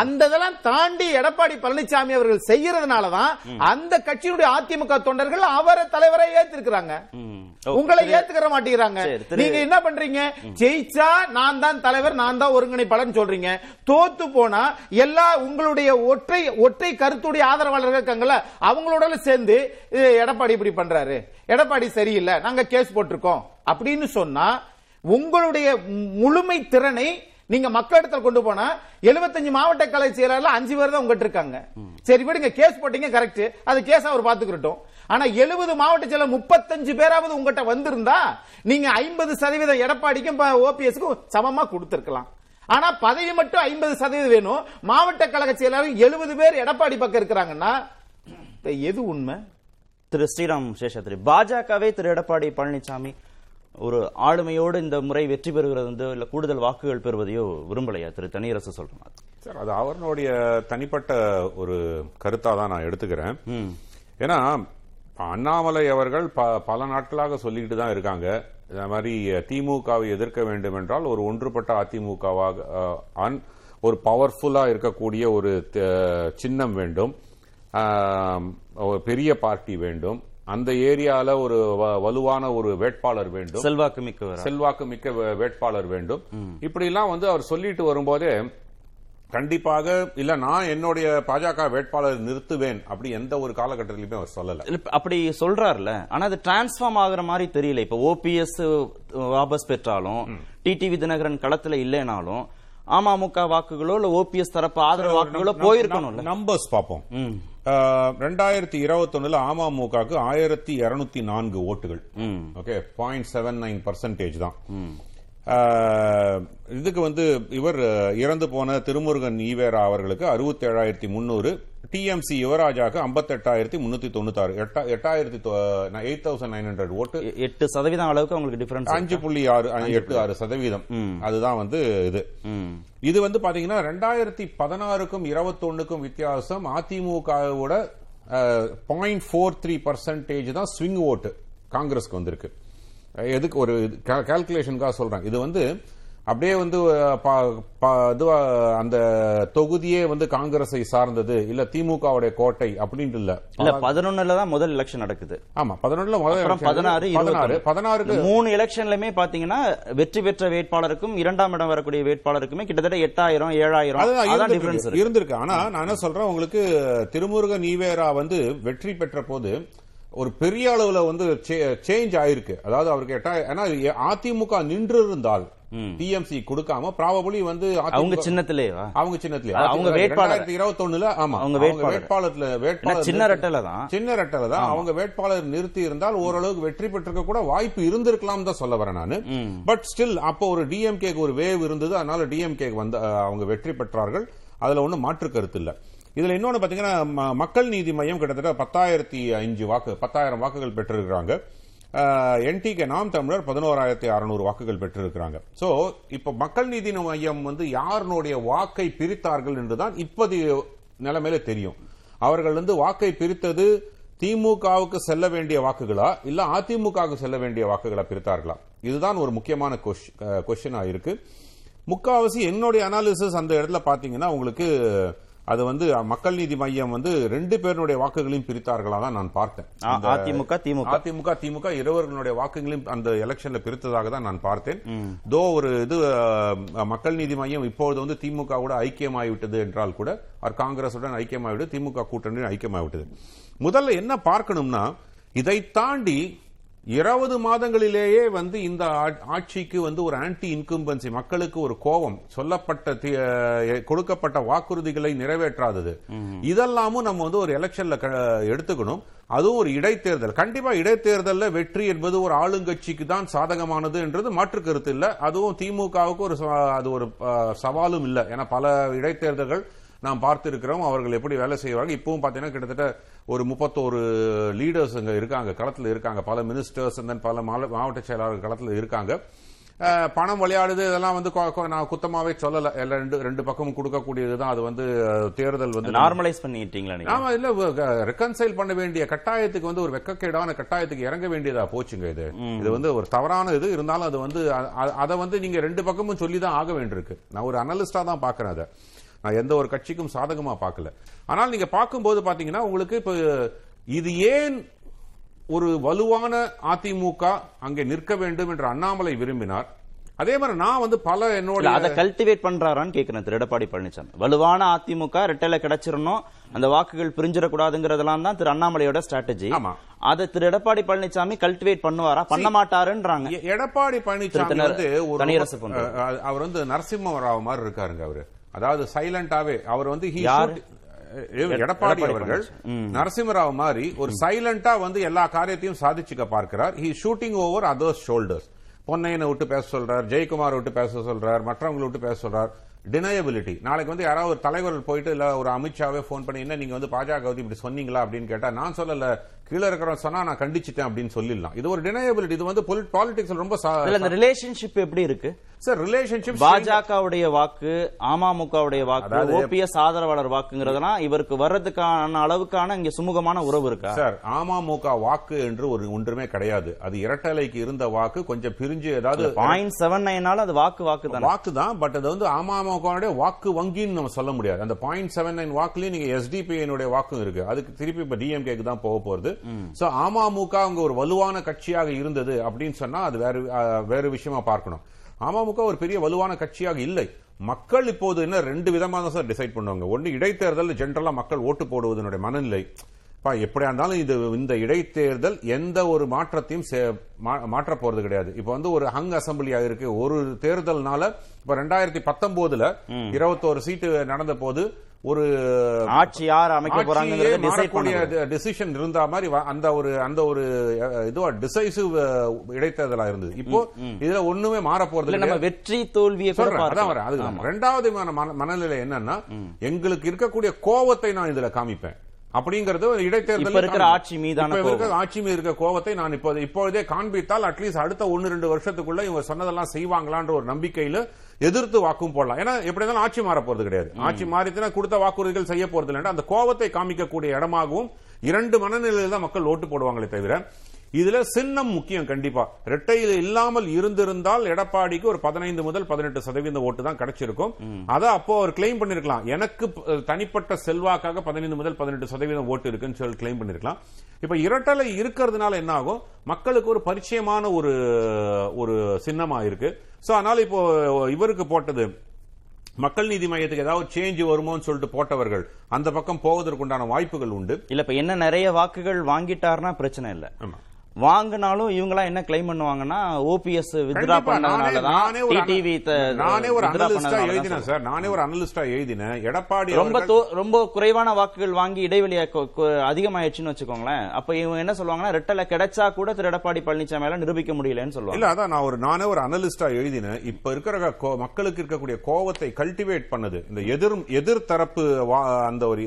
அந்த இதெல்லாம் தாண்டி எடப்பாடி பழனிசாமி அவர்கள் செய்யறதுனாலதான் அந்த கட்சியினுடைய அதிமுக தொண்டர்கள் அவரை தலைவரை ஏத்திருக்கிறாங்க உங்களை ஏத்துக்கிற மாட்டேங்கிறாங்க. நீங்க என்ன பண்றீங்க? ஜெயிச்சா நான் தான் தலைவர் நான் தான் ஒருங்கிணைப்பாளர் சொல்றீங்க. தோத்து போனா எல்லா உங்களுடைய ஒற்றை ஒற்றை கருத்துடைய ஆதரவாளர்கள் இருக்காங்கல்ல அவங்களோட சேர்ந்து "இது எடப்பாடி இப்படி பண்றாரு. எடப்பாடி சரியில்லை. நாங்க கேஸ் போட்டிருக்கோம். அப்படின்னு சொன்னா உங்களுடைய முழுமை திறனை நீங்க மக்களிடத்தில் கொண்டு போனா 75 மாவட்ட கலை செயலாளர் அஞ்சு பேர் தான் உங்ககிட்ட இருக்காங்க. சரி விடுங்க கேஸ் போட்டீங்க கரெக்ட் அது கேஸ் அவர் பாத்துக்கிட்டோம் ஆனா எழுபது மாவட்ட செயலர் முப்பத்தஞ்சு பேராவது உங்ககிட்ட வந்திருந்தா நீங்க ஐம்பது சதவீதம் எடப்பாடிக்கும் ஓபிஎஸ்க்கும் சமமா கொடுத்திருக்கலாம். ஆனா பதவி மட்டும் ஐம்பது சதவீதம் வேணும். மாவட்ட கழக செயலாளர் எழுபது பேர் எடப்பாடி பக்கம் இருக்கிறாங்கன்னா எது உண்மை? திரு ஸ்ரீராம் சேஷாத்ரி பாஜகவே திரு எடப்பாடி பழனிசாமி ஒரு ஆளுமையோடு இந்த முறை வெற்றி பெறுகிறது வந்து இல்ல கூடுதல் வாக்குகள் பெறுவதையோ விரும்பலையா? திரு தனியரசு சொல்றாங்க சார் அது அவர்களுடைய தனிப்பட்ட ஒரு கருத்தா தான் நான் எடுத்துக்கிறேன். ஏன்னா அண்ணாமலை அவர்கள் ப- பல நாட்களாக சொல்லிக்கிட்டு தான் இருக்காங்க. இந்த மாதிரி திமுகவை எதிர்க்க வேண்டும் என்றால் ஒரு ஒன்றுபட்ட அதிமுகவாக அன்- ஒரு பவர்ஃபுல்லா இருக்கக்கூடிய ஒரு சின்னம் வேண்டும். பெரிய பார்ட்டி வேண்டும். அந்த ஏரியால ஒரு வலுவான ஒரு வேட்பாளர் வேண்டும். செல்வாக்கு மிக்கவர்? செல்வாக்கு மிக்க வேட்பாளர் வேண்டும். இப்படி எல்லாம் வந்து அவர் சொல்லிட்டு வரும்போதே கண்டிப்பாக இல்ல நான் என்னுடைய பாஜக வேட்பாளர் நிறுத்துவேன் அப்படி எந்த ஒரு காலகட்டத்திலுமே அவர் சொல்லல. அப்படி சொல்றாருல. ஆனா அது டிரான்ஸ்ஃபார்ம் ஆகுற மாதிரி தெரியல. இப்ப ஓபிஎஸ் வாபஸ் பெற்றாலும் டிடிவி தினகரன் களத்துல இல்லைனாலும் அமமுக வாக்குகளோ இல்ல ஓபிஎஸ் தரப்பு ஆதரவு வாக்குகளோ போயிருக்கணும்ல? நம்பர்ஸ் பார்ப்போம். ரெண்டாயிரத்தி இருபத்தி ஒண்ணுல அமமுகவுக்கு ஆயிரத்தி இருநூத்தி நான்கு ஓட்டுகள். Okay point seven nine percentage தான். இதுக்கு வந்து இவர் இறந்து போன திருமுருகன் ஈவேரா அவர்களுக்கு அறுபத்தி ஏழாயிரத்தி முன்னூறு டிஎம்சி யுவராஜாக்கு ஐம்பத்தெட்டாயிரத்தி முன்னூத்தி தொண்ணூத்தாறு. எட்டாயிரத்தி எயிட் தௌசண்ட் நைன் ஹண்ட்ரட் ஓட்டு. எட்டு சதவீதம் அளவுக்கு அவங்களுக்கு டிஃபரன்ஸ் அஞ்சு புள்ளி ஆறு எட்டு ஆறு சதவீதம். அதுதான் வந்து இது. இது வந்து பாத்தீங்கன்னா ரெண்டாயிரத்தி பதினாறுக்கும் இருபத்தொன்னுக்கும் வித்தியாசம். அதிமுகவோட பாயிண்ட் ஃபோர் த்ரீ பர்சன்டேஜ் தான் ஸ்விங் ஓட்டு காங்கிரஸ்க்கு வந்திருக்கு. எதுக்கு ஒரு கால்குலேஷனுக்காக சொல்றேன். இது வந்து அப்படியே வந்து இதுவா அந்த தொகுதியே வந்து காங்கிரஸை சார்ந்தது இல்ல திமுகவுடைய கோட்டை அப்படின்ட்டு இல்ல. இல்ல பதினொன்னுல தான் முதல் எலெக்ஷன் நடக்குது. ஆமா பதினொன்னுல முதல் பதினாறு பதினாறு. பதினாறுக்கு மூணு எலெக்ஷன்லயுமே பாத்தீங்கன்னா வெற்றி பெற்ற வேட்பாளருக்கும் இரண்டாம் இடம் வரக்கூடிய வேட்பாளருக்குமே கிட்டத்தட்ட எட்டாயிரம் ஏழாயிரம். இருந்திருக்கு. ஆனா நான் என்ன சொல்றேன் உங்களுக்கு திருமுருகன் ஈவேரா வந்து வெற்றி பெற்ற போது ஒரு பெரிய அளவுல வந்து சேஞ்ச் ஆயிருக்கு. அதாவது அவருக்கு எட்டா ஏன்னா அதிமுக நின்று இருந்தால் டிஎம்சி கொடுக்காம ப்ராபபிளி வந்து அவங்க சின்னத்திலேவா அவங்க சின்னத்திலே. அவங்க வேட்பாளர். இருபத்தி ஒண்ணுல ஆமா அவங்க அவங்க வேட்பாளர். வேட்பாளர்ல வேட்பாளர் சின்ன ரெட்டல தான். சின்ன ரெட்டல தான். அவங்க வேட்பாளர் நிறுத்தி இருந்தால் ஓரளவுக்கு வெற்றி பெற்றிருக்க கூட வாய்ப்பு இருந்திருக்கலாம் தான் சொல்ல வரேன் நானு. பட் ஸ்டில் அப்போ ஒரு டிஎம்கேக்கு ஒரு வேவ் இருந்தது. அதனால டிஎம்கேக்கு வந்து அவங்க வெற்றி பெற்றார்கள். அதுல ஒண்ணும் மாற்று கருத்து இல்ல. இதுல இன்னொன்று பார்த்தீங்கன்னா ம- மக்கள் நீதி மையம் கிட்டத்தட்ட பத்தாயிரத்தி அஞ்சு வாக்கு பத்தாயிரம் வாக்குகள் பெற்றிருக்கிறாங்க. என்டிகே நாம் தமிழர் பதினோராயிரத்தி அறுநூறு வாக்குகள் பெற்றிருக்கிறாங்க. ஸோ இப்போ மக்கள் நீதி மையம் வந்து யாருனுடைய வாக்கை பிரித்தார்கள் என்றுதான் இப்போதைய நிலைமையில தெரியும். அவர்கள் வந்து வாக்கை பிரித்தது திமுகவுக்கு செல்ல வேண்டிய வாக்குகளா இல்ல அதிமுகவுக்கு செல்ல வேண்டிய வாக்குகளா பிரித்தார்களா? இதுதான் ஒரு முக்கியமான கொஸ்டினா இருக்கு. முக்காவாசி என்னுடைய அனாலிசிஸ் அந்த இடத்துல பாத்தீங்கன்னா உங்களுக்கு அது வந்து மக்கள் நீதி மையம் வந்து ரெண்டு பேருடைய வாக்குகளையும் பிரித்தார்களா தான் நான் பார்த்தேன். அதிமுக, திமுக. அதிமுக திமுக இருவர்களுடைய வாக்குகளையும் அந்த எலெக்ஷன்ல பிரித்ததாக தான் நான் பார்த்தேன். தோ ஒரு இது மக்கள் நீதி மையம் இப்பொழுது வந்து திமுகவோட ஐக்கியமாகிவிட்டது என்றால் கூட அவர் காங்கிரசுடன் ஐக்கியமாகிவிட்டு திமுக கூட்டணி ஐக்கியமாகிவிட்டது. முதல்ல என்ன பார்க்கணும்னா இதை தாண்டி இருபது மாதங்களிலேயே வந்து இந்த ஆட்சிக்கு வந்து ஒரு ஆன்டி இன்கும்பன்சி மக்களுக்கு ஒரு கோபம் சொல்லப்பட்ட கொடுக்கப்பட்ட வாக்குறுதிகளை நிறைவேற்றாதது. இதெல்லாமும் நம்ம வந்து ஒரு எலெக்ஷன்ல எடுத்துக்கணும். அதுவும் ஒரு இடைத்தேர்தல். கண்டிப்பா இடைத்தேர்தல்ல வெற்றி என்பது ஒரு ஆளுங்கட்சிக்கு தான் சாதகமானது என்றது மாற்று கருத்து இல்ல. அதுவும் திமுகவுக்கு ஒரு அது ஒரு சவாலும் இல்ல. ஏன்னா பல இடைத்தேர்தல்கள் நாம் பார்த்திருக்கிறோம் அவர்கள் எப்படி வேலை செய்வாங்க இப்பவும் பாத்தீங்கன்னா கிட்டத்தட்ட ஒரு முப்பத்தோரு லீடர்ஸ் அங்க இருக்காங்க களத்துல இருக்காங்க. பல மினிஸ்டர்ஸ் பல மால- மாவட்ட செயலாளர்கள் களத்துல இருக்காங்க. பணம் விளையாடுது இதெல்லாம் வந்து நான் குத்தமாவே சொல்லல. எல்லாம் ரெண்டு ரெண்டு பக்கமும் கொடுக்கக்கூடியதுதான் அது வந்து தேர்தல் வந்து நார்மலைஸ் பண்ணிட்டீங்களா ஆமா இல்ல ரெக்கன்சைல் பண்ண வேண்டிய கட்டாயத்துக்கு வந்து ஒரு வெக்கக்கேடான கட்டாயத்துக்கு இறங்க வேண்டியதா போச்சுங்க இது. இது வந்து ஒரு தவறான இது. இருந்தாலும் அது வந்து அதை வந்து நீங்க ரெண்டு பக்கமும் சொல்லி தான் ஆக வேண்டியிருக்கு. நான் ஒரு அனலிஸ்டா தான் பாக்குறேன் அதை. நான் எந்த ஒரு கட்சிக்கும் சாதகமா பார்க்கல. ஆனால் நீங்க பார்க்கும்போது பாத்தீங்கன்னா உங்களுக்கு இப்ப இது ஏன் ஒரு வலுவான அதிமுக அங்கே நிற்க வேண்டும் என்று அண்ணாமலை விரும்பினார்? அதே மாதிரி நான் வந்து பல என்னோட அதை கல்டிவேட் பண்றாரான்னு கேக்குறேன் திரு எடப்பாடி பழனிசாமி. வலுவான அதிமுக ரெட்டையில கிடைச்சிடணும் அந்த வாக்குகள் பிரிஞ்சிடக்கூடாதுங்கிறதெல்லாம் தான் திரு அண்ணாமலையோட ஸ்ட்ராட்டஜி ஆமா. அதை திரு எடப்பாடி பழனிசாமி கல்டிவேட் பண்ணுவாரா? பண்ண மாட்டாருன்றாங்க. எடப்பாடி பழனிசாமி வந்து ஒரு அவர் வந்து நரசிம்ம ராவ் மாதிரி இருக்காருங்க அவரு. அதாவது சைலண்டாவே அவர் வந்து எடப்பாடி அவர்கள். நரசிம்மராவ் மாதிரி ஒரு சைலண்டா வந்து எல்லா காரியத்தையும் சாதிச்சுக்க பார்க்கிறார். He shooting over others shoulders பொன்னையனை விட்டு பேச சொல்றார் ஜெயக்குமார் விட்டு பேச சொல்றார் மற்றவங்களை விட்டு பேச சொல்றார். டினையபிலிட்டி நாளைக்கு வந்து யாராவது ஒரு தலைவர் போயிட்டு இல்ல ஒரு அமித்ஷாவே ஃபோன் பண்ணி என்ன நீங்க வந்து பாஜக இப்படி சொன்னீங்களா? அப்படின்னு கேட்டா நான் சொல்லல. கீழே இருக்கிறவன் சொன்னா நான் கண்டிச்சிட்டேன் அப்படின்னு சொல்லிடலாம். இது ஒரு டினையபிலிட்டி இது வந்து பாலிடிக்ஸ் ரொம்ப ரிலேஷன்ஷிப் எப்படி இருக்கு? சார் ரிலேஷன்ஷிப் பாஜகவுடைய வாக்கு அமமுகவுடைய வாக்கு ஓபிஎஸ் ஆதரவாளர் வாக்குங்கிறதெல்லாம் இவருக்கு வர்றதுக்கான அளவுக்கான இங்க சுமூகமான உறவு இருக்கா? சார் அமமுக வாக்கு என்று ஒரு ஒன்றுமே கிடையாது. அது இரட்டலைக்கு இருந்த வாக்கு கொஞ்சம் பிரிஞ்சு ஏதாவது பாயிண்ட் செவன் நைனால அது வாக்கு வாக்கு தானே? வாக்கு தான் பட் அது வந்து அமமுகவுடைய வாக்கு வங்கின்னு நம்ம சொல்ல முடியாது. அந்த பாயிண்ட் செவன் நைன் வாக்குலயும் நீங்க எஸ்டிபிஐனுடைய வாக்கும் இருக்கு. அதுக்கு திருப்பி இப்ப டிஎம்கேக்கு தான் போக போறது. சோ அமமுக அங்க ஒரு வலுவான கட்சியாக இருந்தது அப்படின்னு சொன்னா அது வேற வேறு விஷயமா பார்க்கணும். அமமுக ஒரு பெரிய வலுவான கட்சியாக இல்லை. மக்கள் இப்போது என்ன ரெண்டு விதமா தான் சார் டிசைட் பண்ணுவாங்க. ஒன்னு இடைத்தேர்தல் ஜென்ரலா மக்கள் ஓட்டு போடுவதனுடைய மனநிலை. எப்படியா இருந்தாலும் இது இந்த இடைத்தேர்தல் எந்த ஒரு மாற்றத்தையும் மாற்ற போறது கிடையாது இப்ப வந்து ஒரு ஹங் அசம்பிளியா இருக்கு ஒரு தேர்தல்னால இப்ப ரெண்டாயிரத்தி பத்தொன்பதுல இருபத்தோரு சீட்டு நடந்த போது ஒரு ஆட்சி யார் அமைக்க பண்ண டிசிஷன் இருந்தா மாதிரி அந்த ஒரு அந்த ஒரு இதுவா டிசைசிவ் இடைத்தேர்தலா இருந்தது இப்போ இதுல ஒண்ணுமே மாற போறது நம்ம. வெற்றி தோல்வியை அதான். வரேன். அதுக்கு ஆமா. ரெண்டாவது மன- மன- மனநிலை என்னன்னா எங்களுக்கு இருக்கக்கூடிய கோவத்தை நான் இதுல காமிப்பேன் அப்படிங்கறது ஒரு இடைத்தேர்தல் இருக்கிற ஆட்சி மீதான இருக்கிற. ஆட்சி மீது இருக்க கோவத்தை நான் இப்போது இப்பொழுதே காண்பித்தால் அட்லீஸ்ட் அடுத்த ஒன்னு ரெண்டு வருஷத்துக்குள்ள இவங்க சொன்னதெல்லாம் செய்வாங்களான்ற ஒரு நம்பிக்கையில எதிர்த்து வாக்கும் போடலாம். ஏன்னா எப்படி இருந்தாலும் ஆட்சி மாற போறது கிடையாது. ஆட்சி மாறிச்சுன்னா கொடுத்த வாக்குறுதிகள் செய்ய போறது இல்லை அந்த கோவத்தை காமிக்கக்கூடிய இடமாகவும் இரண்டு மனநிலையில் தான் மக்கள் ஓட்டு போடுவாங்களே தவிர இதுல சின்னம் முக்கியம் கண்டிப்பா. இரட்டையில் இல்லாமல் இருந்திருந்தால் எடப்பாடிக்கு ஒரு பதினைந்து முதல் பதினெட்டு சதவீத ஓட்டு தான் கிடைச்சிருக்கும். அத அப்போ அவர் கிளைம் பண்ணிருக்கலாம். எனக்கு தனிப்பட்ட செல்வாக்காக பதினைந்து முதல் பதினெட்டு சதவீதம் ஓட்டு இருக்குன்னு சொல்லி கிளைம் பண்ணிருக்கலாம். இப்ப இரட்டலை இருக்கிறதுனால என்ன ஆகும்? மக்களுக்கு ஒரு பரிச்சயமான ஒரு ஒரு சின்னமா இருக்கு சோ அதனால இப்போ இவருக்கு போட்டது மக்கள் நீதி மையத்துக்கு ஏதாவது சேஞ்ச் வருமோன்னு சொல்லிட்டு போட்டவர்கள் அந்த பக்கம் போவதற்குண்டான வாய்ப்புகள் உண்டு. இல்ல இப்ப என்ன நிறைய வாக்குகள் வாங்கிட்டாருன்னா பிரச்சனை இல்ல. வாங்கினாலும் இவங்கலாம் என்ன கிளைம் பண்ணுவாங்கன்னா ஓபிஎஸ் வித்ரா பண்ணதுனாலதான் டிடிவி நானே ஒரு அனலிஸ்டா எழுதினேன் சார். நானே ஒரு அனலிஸ்டா எழுதினேன். எடப்பாடி ரொம்ப ரொம்ப குறைவான வாக்குகள் வாங்கி இடைவெளி அதிகமாயிடுச்சுன்னு வச்சுக்கோங்களேன். அப்ப இவங்க என்ன சொல்லுவாங்கன்னா ரெட்டலை கிடைச்சா கூட திரு எடப்பாடி பழனிசாமியால நிரூபிக்க முடியலன்னு இல்ல சொல்லுவாங்க அதான் நான் ஒரு நானே ஒரு அனலிஸ்டா எழுதினேன். இப்ப இருக்கிற மக்களுக்கு இருக்கக்கூடிய கோவத்தை கல்டிவேட் பண்ணது. இந்த எதிர் எதிர் தரப்பு வா- அந்த ஒரு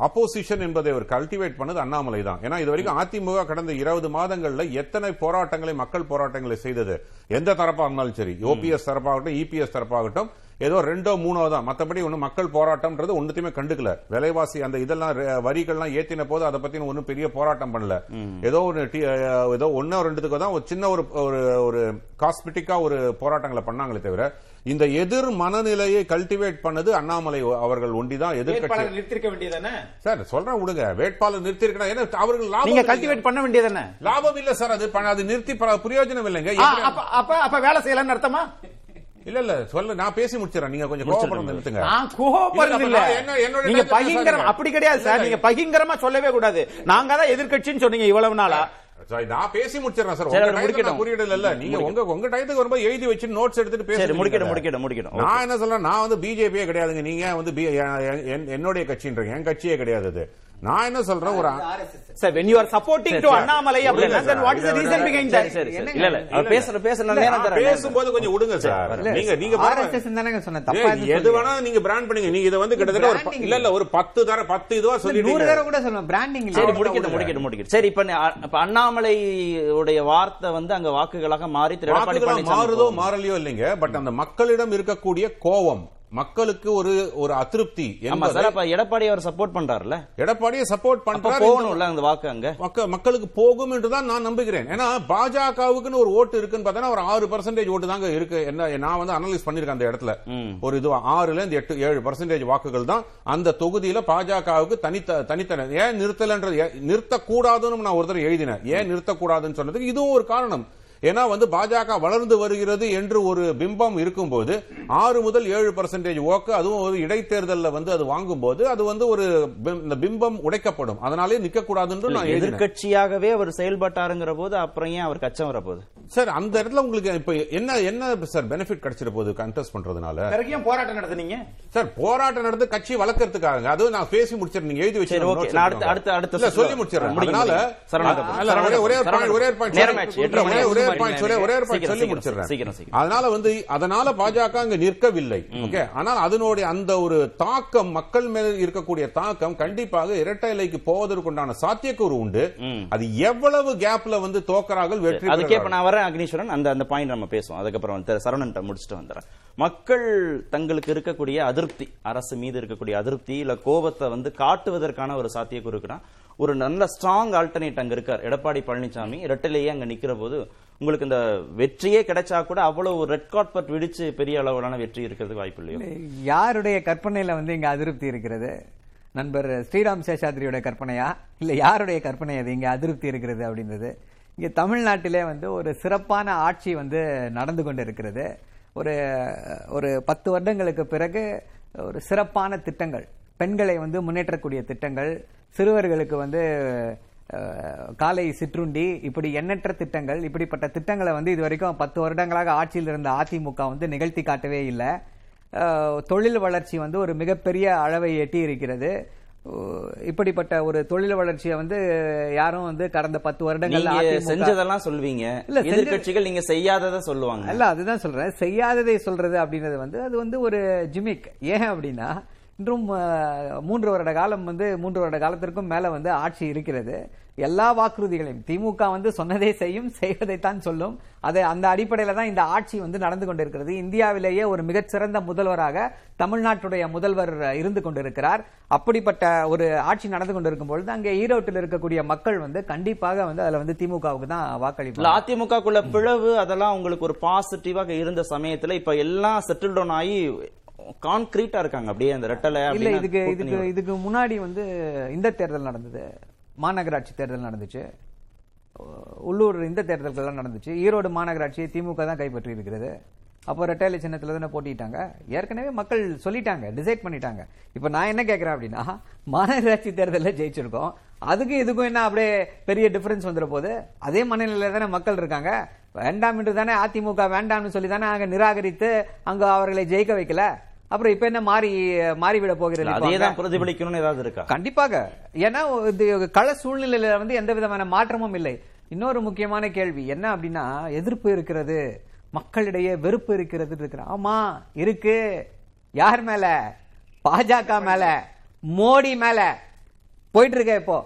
அப்போசிஷன் என்பதை ஒரு கல்டிவேட் பண்ணது அண்ணாமலை தான் ஏன்னா இது வரைக்கும் அதிமுக கடந்த இருபது மாதங்கள்ல எத்தனை போராட்டங்களை மக்கள் போராட்டங்களை செய்தது? எந்த தரப்பா இருந்தாலும் சரி ஓபிஎஸ் தரப்பாகட்டும் இபிஎஸ் தரப்பாகட்டும் ஏதோ ரெண்டோ மூணோ தான். மத்தபடி ஒண்ணு மக்கள் போராட்டம்ன்றது ஒண்ணுத்தையுமே கண்டுக்கல. விலைவாசி அந்த இதெல்லாம் வரிகள்லாம் ஏத்தின போது அதை பத்தி ஒன்னும் பெரிய போராட்டம் பண்ணல. ஏதோ ஒரு ஏதோ ஒன்னோ ரெண்டுத்துக்கோ தான் ஒரு சின்ன ஒரு ஒரு ஒரு காஸ்மெட்டிக்கா ஒரு போராட்டங்களை பண்ணாங்களே தவிர இந்த எதிர் மனநிலையை கல்டிவேட் பண்ணது அண்ணாமலை அவர்கள் ஒண்டிதான் எதிர்கட்சி வேட்பாளர் நிறுத்திருக்க வேண்டியதானே சார் சொல்றேன் விடுங்க. வேட்பாளர் நிறுத்திருக்கா ஏன்னா அவர்கள் லாபம். கல்டிவேட் பண்ண வேண்டியதானே லாபம் இல்ல சார் அது நிறுத்தி பிரயோஜனம் இல்லைங்க. அப்ப அப்ப அப்ப வேலை செய்யலன்னு அர்த்தமா? இல்ல இல்ல சொல்ல நான் பேசி முடிச்சிடறேன். நீங்க கொஞ்சம் கோவப்படம் நிறுத்துங்க. நான் கோபப்படுறது இல்ல என்னோட நீங்க பகிங்கரம். அப்படி கிடையாது சார். நீங்க பகிங்கரமா சொல்லவே கூடாது. நாங்க தான் எதிர்க்கட்சின்னு சொன்னீங்க இவ்வளவு நாளா. சார், நான் பேசி முடிச்சிடறேன் சார். உங்க. நான் குறியிடல இல்ல நீங்க உங்க உங்க டயத்துக்கு வரும்போது எழுதி வச்சு நோட்ஸ் எடுத்துட்டு முடிக்கட்டும் முடிக்கட்டும் முடிக்கட்டும். Okay. நான் என்ன சொல்றேன் நான் வந்து பிஜேபியே கிடையாதுங்க. நீங்க வந்து பி- என்- என்- என்னுடைய கட்சின்றீங்க. என் கட்சியே கிடையாது அது. நான் என்ன சொல்றேன் ஒரு sir. When you are supporting to Annamalai அப்படின்னா இல்ல, then what is the இல்ல, reason இல்ல, behind சரி that? சரி சரி. இல்ல இல்ல அவர் பேசுற பேசுற நேரம் பேசும்போது கொஞ்சம் விடுங்க சார். நீங்க நீங்க தானங்க தப்பா எதுவும் எது. வேணா நீங்க பிராண்ட் பண்ணீங்க. நீங்க இதை வந்து கிட்டத்தட்ட ஒரு இல்ல இல்ல ஒரு பத்து தர பத்து இதுவா நூறு சொல்லிட்டீங்க. தடவை கூட சொல்லுவேன் பிராண்டிங் சரி முடிக்கட்டும் முடிக்கட்டும் முடிக்கட்டும். சரி இப்ப அண்ணாமலை உடைய வார்த்தை வந்து அங்க வாக்குகளாக மாறி திரு எடப்பாடி வாக்குகளா பழனிசாமி மாறுதோ. மாறலையோ இல்லைங்க. பட் அந்த மக்களிடம் இருக்கக்கூடிய கோவம் மக்களுக்கு ஒரு ஒரு அதிருப்தி எடப்பாடி அவர் சப்போர்ட் பண்றாருல்ல? எடப்பாடியை சப்போர்ட் அப்ப பண்றாரு அந்த வாக்கு அங்க? மக்க- மக்களுக்கு போகும் என்றுதான் நான் நம்புகிறேன். ஏன்னா பாஜகவுக்குன்னு ஒரு ஓட்டு இருக்குன்னு பார்த்தா ஒரு ஆறு பர்சன்டேஜ் ஓட்டு தாங்க இருக்கு. என்ன நான் வந்து அனலைஸ் பண்ணிருக்கேன் அந்த இடத்துல. ஒரு இது ஆறுல இருந்து எட்டு ஏழு பர்சன்டேஜ் வாக்குகள் தான் அந்த தொகுதியில பாஜகவுக்கு தனித்த தனித்தன. ஏன் நிறுத்தலன்றது? நிறுத்தக்கூடாதுன்னு நான் ஒருத்தர் எழுதினேன். ஏன் நிறுத்தக்கூடாதுன்னு சொன்னதுக்கு இதுவும் ஒரு காரணம். ஏன்னா வந்து பாஜக வளர்ந்து வருகிறது என்று ஒரு பிம்பம் இருக்கும்போது ஆறு முதல் ஏழு பர்சன்டேஜ் ஓக்கு அதுவும் ஒரு இடைத்தேர்தல்ல வந்து அது வாங்கும்போது அது வந்து ஒரு பிம்பம் உடைக்கப்படும். அதனாலே நிக்க கூடாதுன்னு நான் எதிர்கட்சியாகவே அவர் செயல்பட்டாருங்கிற போது அப்புறம் ஏன் அவர் கச்சம் வரப்போகுது? சார் அந்த இடத்துல உங்களுக்கு இப்ப என்ன என்ன சார் பெனிஃபிட் கிடைச்சிட போகுது கண்டெஸ்ட் பண்றதுனால? ஏன் போராட்டம் நடத்துனீங்க? சார் போராட்டம் நடந்து கட்சி வளர்க்கறதுக்காக அதுவும் நான் பேசி முடிச்சிருந்தேன் நீங்க எழுதி வச்சு சரி, okay. நான் அடுத்த- அடுத்த- சொல்லி முடிச்சிடுறேன். அதனால ஒரே ஒரே point, ஒரே ஒரு. எட்டரை ஒரே ஒரே point சொல்லி ஒரே ஒரு சீக்கிரம், சொல்லி முடிச்சிடுறேன். அதனால வந்து அதனால பாஜக அங்க நிற்கவில்லை. ஓகே? ஆனால் அதனுடைய அந்த ஒரு தாக்கம் மக்கள் மேல் இருக்கக்கூடிய தாக்கம் கண்டிப்பாக இரட்டை இலைக்கு போவதற்குண்டான சாத்தியக்கூறு உண்டு. அது எவ்வளவு கேப்ல வந்து தோக்கறார்கள் வெற்றி அதுக்கே. நான் வரேன். அக்னீஸ்வரன் அந்த அந்த பாயிண்ட் நம்ம பேசுவோம். அதுக்கப்புறம் வந்து சரவணன் முடிச்சுட்டு வந்துடுறேன். மக்கள் தங்களுக்கு இருக்கக்கூடிய அதிருப்தி அரசு மீது இருக்கக்கூடிய அதிருப்தி இல்ல கோபத்தை வந்து காட்டுவதற்கான ஒரு சாத்திய இருக்குன்னா ஒரு நல்ல ஸ்ட்ராங் ஆல்டர்னேட் அங்க இருக்கார். எடப்பாடி பழனிசாமி இரட்டிலேயே அங்க நிக்கிற போது உங்களுக்கு இந்த வெற்றியே கிடைச்சா கூட அவ்வளவு ரெட் கார்பெட் விடிச்சு பெரிய அளவிலான வெற்றி இருக்கிறதுக்கு வாய்ப்பு இல்லையோ? யாருடைய கற்பனையில வந்து இங்க அதிருப்தி இருக்கிறது? நண்பர் ஸ்ரீராம் சேஷாத்ரியோட கற்பனையா? இல்ல யாருடைய கற்பனை அது? இங்க அதிருப்தி இருக்கிறது அப்படின்றது. இங்கே தமிழ்நாட்டிலே வந்து ஒரு சிறப்பான ஆட்சி வந்து நடந்து கொண்டு இருக்கிறது ஒரு ஒரு பத்து வருடங்களுக்கு பிறகு ஒரு சிறப்பான திட்டங்கள் பெண்களை வந்து முன்னேற்றக்கூடிய திட்டங்கள் சிறுவர்களுக்கு வந்து காலை சிற்றுண்டி இப்படி எண்ணற்ற திட்டங்கள் இப்படிப்பட்ட திட்டங்களை வந்து இது வரைக்கும் பத்து வருடங்களாக ஆட்சியில் இருந்த அதிமுக வந்து நிகழ்த்தி காட்டவே இல்லை. தொழில் வளர்ச்சி வந்து ஒரு மிகப்பெரிய அளவை எட்டி இருக்கிறது இப்படிப்பட்ட ஒரு தொழில் வளர்ச்சியை வந்து யாரும் வந்து கடந்த பத்து வருடங்கள் செஞ்சதெல்லாம் சொல்லுவீங்க. இல்ல, எதிர்க்கட்சிகள் நீங்க செய்யாததை சொல்லுவாங்க. அல்ல அதுதான் சொல்றேன். செய்யாததை சொல்றது அப்படின்றது வந்து அது வந்து ஒரு ஜிமிக். ஏன் அப்படின்னா இன்றும் மூன்று வருட காலம் வந்து மூன்று வருட காலத்திற்கும் மேல வந்து ஆட்சி இருக்கிறது. எல்லா வாக்குறுதிகளையும் திமுக வந்து சொன்னதை செய்யும் செய்வதைத்தான் சொல்லும். அது அந்த அடிப்படையில தான் இந்த ஆட்சி வந்து நடந்து கொண்டிருக்கிறது. இந்தியாவிலேயே ஒரு மிகச்சிறந்த முதல்வராக தமிழ்நாட்டுடைய முதல்வர் இருந்து கொண்டிருக்கிறார். அப்படிப்பட்ட ஒரு ஆட்சி நடந்து கொண்டிருக்கும் பொழுது அங்கே ஈரோட்டில் இருக்கக்கூடிய மக்கள் வந்து கண்டிப்பாக வந்து அதுல வந்து திமுகவுக்கு தான் வாக்களிப்பு வாக்களிப்பாங்க அதிமுகக்குள்ள பிளவு அதெல்லாம் உங்களுக்கு ஒரு பாசிட்டிவாக இருந்த சமயத்துல இப்ப எல்லாம் செட்டில் டவுன் ஆகி கான்கிரீட்டா இருக்காங்க. அப்படியே அந்த ரெட்டலை இல்ல இதுக்கு இதுக்கு. இதுக்கு முன்னாடி வந்து இந்த தேர்தல் நடந்தது. மாநகராட்சி தேர்தல் நடந்துச்சு. உள்ளூர் இந்த தேர்தல்கள்லாம் நடந்துச்சு. ஈரோடு மாநகராட்சியை திமுக தான் கைப்பற்றி இருக்கிறது அப்போ ரெட்டையில சின்னத்துல தானே போட்டிட்டாங்க. ஏற்கனவே மக்கள் சொல்லிட்டாங்க டிசைட் பண்ணிட்டாங்க. இப்போ நான் என்ன கேட்கறேன் அப்படின்னா மாநகராட்சி தேர்தலில் ஜெயிச்சிருக்கோம். அதுக்கும் இதுக்கும் என்ன அப்படியே பெரிய டிஃபரன்ஸ் வந்துட போது அதே மனநிலையில தானே மக்கள் இருக்காங்க. வேண்டாம் என்று தானே அதிமுக வேண்டாம்னு சொல்லி தானே அங்க நிராகரித்து அங்க அவர்களை ஜெயிக்க வைக்கல. அப்புறம் இப்ப என்ன மாறி மாறிவிட போகிறது அதே? தான் பிரதிபலிக்கணும்னு ஏதாவது இருக்கா? கண்டிப்பாக. ஏன்னா இது கள சூழ்நிலையில வந்து எந்த விதமான மாற்றமும் இல்லை. இன்னொரு முக்கியமான கேள்வி என்ன அப்படின்னா எதிர்ப்பு இருக்கிறது மக்களிடையே வெறுப்பு இருக்கிறது இருக்கிற ஆமா இருக்கு. யார் மேல? பாஜக மேல. மோடி மேல. போயிட்டு இருக்க இப்போ.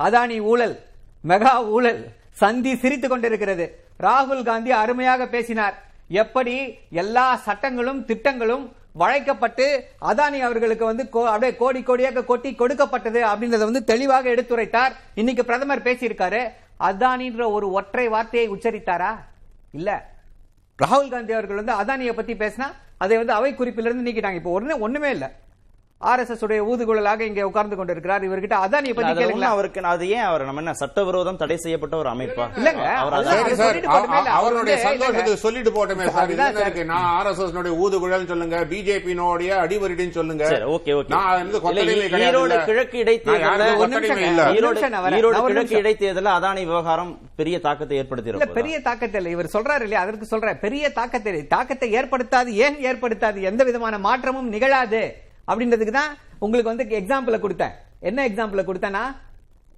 அதானி ஊழல் மெகா ஊழல் சந்தி சிரித்துக் கொண்டிருக்கிறது. ராகுல் காந்தி அருமையாக பேசினார். எப்படி எல்லா சட்டங்களும் திட்டங்களும் வளைக்கப்பட்டு அதானி அவர்களுக்கு வந்து கோ- அப்படியே கோடி கோடியாக கொட்டி கொடுக்கப்பட்டது அப்படின்றத வந்து தெளிவாக எடுத்துரைத்தார். இன்னைக்கு பிரதமர் பேசியிருக்காரு. அதானின்ற ஒரு ஒற்றை வார்த்தையை உச்சரித்தாரா? இல்ல. ராகுல் காந்தி அவர்கள் வந்து அதானியை பத்தி பேசினா அதை வந்து அவை குறிப்பிலிருந்து நீக்கிட்டாங்க. இப்போ ஒண்ணு ஒண்ணுமே இல்லை. ஆர்எஸ்எஸ் உடைய ஊதுகுழலாக இங்கே உட்கார்ந்து கொண்டிருக்கிறார். இவர்கிட்ட அதானியை இல்ல, பத்தி ஒண்ணும் அவருக்கு அது ஏன் அவர் நம்ம என்ன சட்டவிரோதம் தடை செய்யப்பட்ட ஒரு அமைப்பா? இல்லங்க, அதான் அவருடைய சந்தோஷத்துக்கு. சொல்லிட்டு போட்டோமே சார். இருக்கு? நான் ஆர்எஸ்எஸ் ஊதுகுழல் சொல்லுங்க பிஜேபி அடிவரிடின்னு சொல்லுங்க. சரி ஓகே ஓகே. நான் ஈரோடு. கிழக்கு ஒரு ஈரோடு கிழக்கு நிமிஷம். இடைத்தேர்தல்ல அதானி விவகாரம் பெரிய தாக்கத்தை இல்ல ஏற்படுத்தி பெரிய தாக்கத்தை இல்ல. இவர் சொல்றாரு இல்லையா? அதற்கு சொல்ற பெரிய தாக்கத்தை தாக்கத்தை ஏற்படுத்தாது ஏன் ஏற்படுத்தாது? எந்த விதமான மாற்றமும் நிகழாது. அப்படின்றதுக்கு தான் உங்களுக்கு வந்து எக்ஸாம்பிளை கொடுத்தேன். என்ன எக்ஸாம்பிளை கொடுத்தேன்னா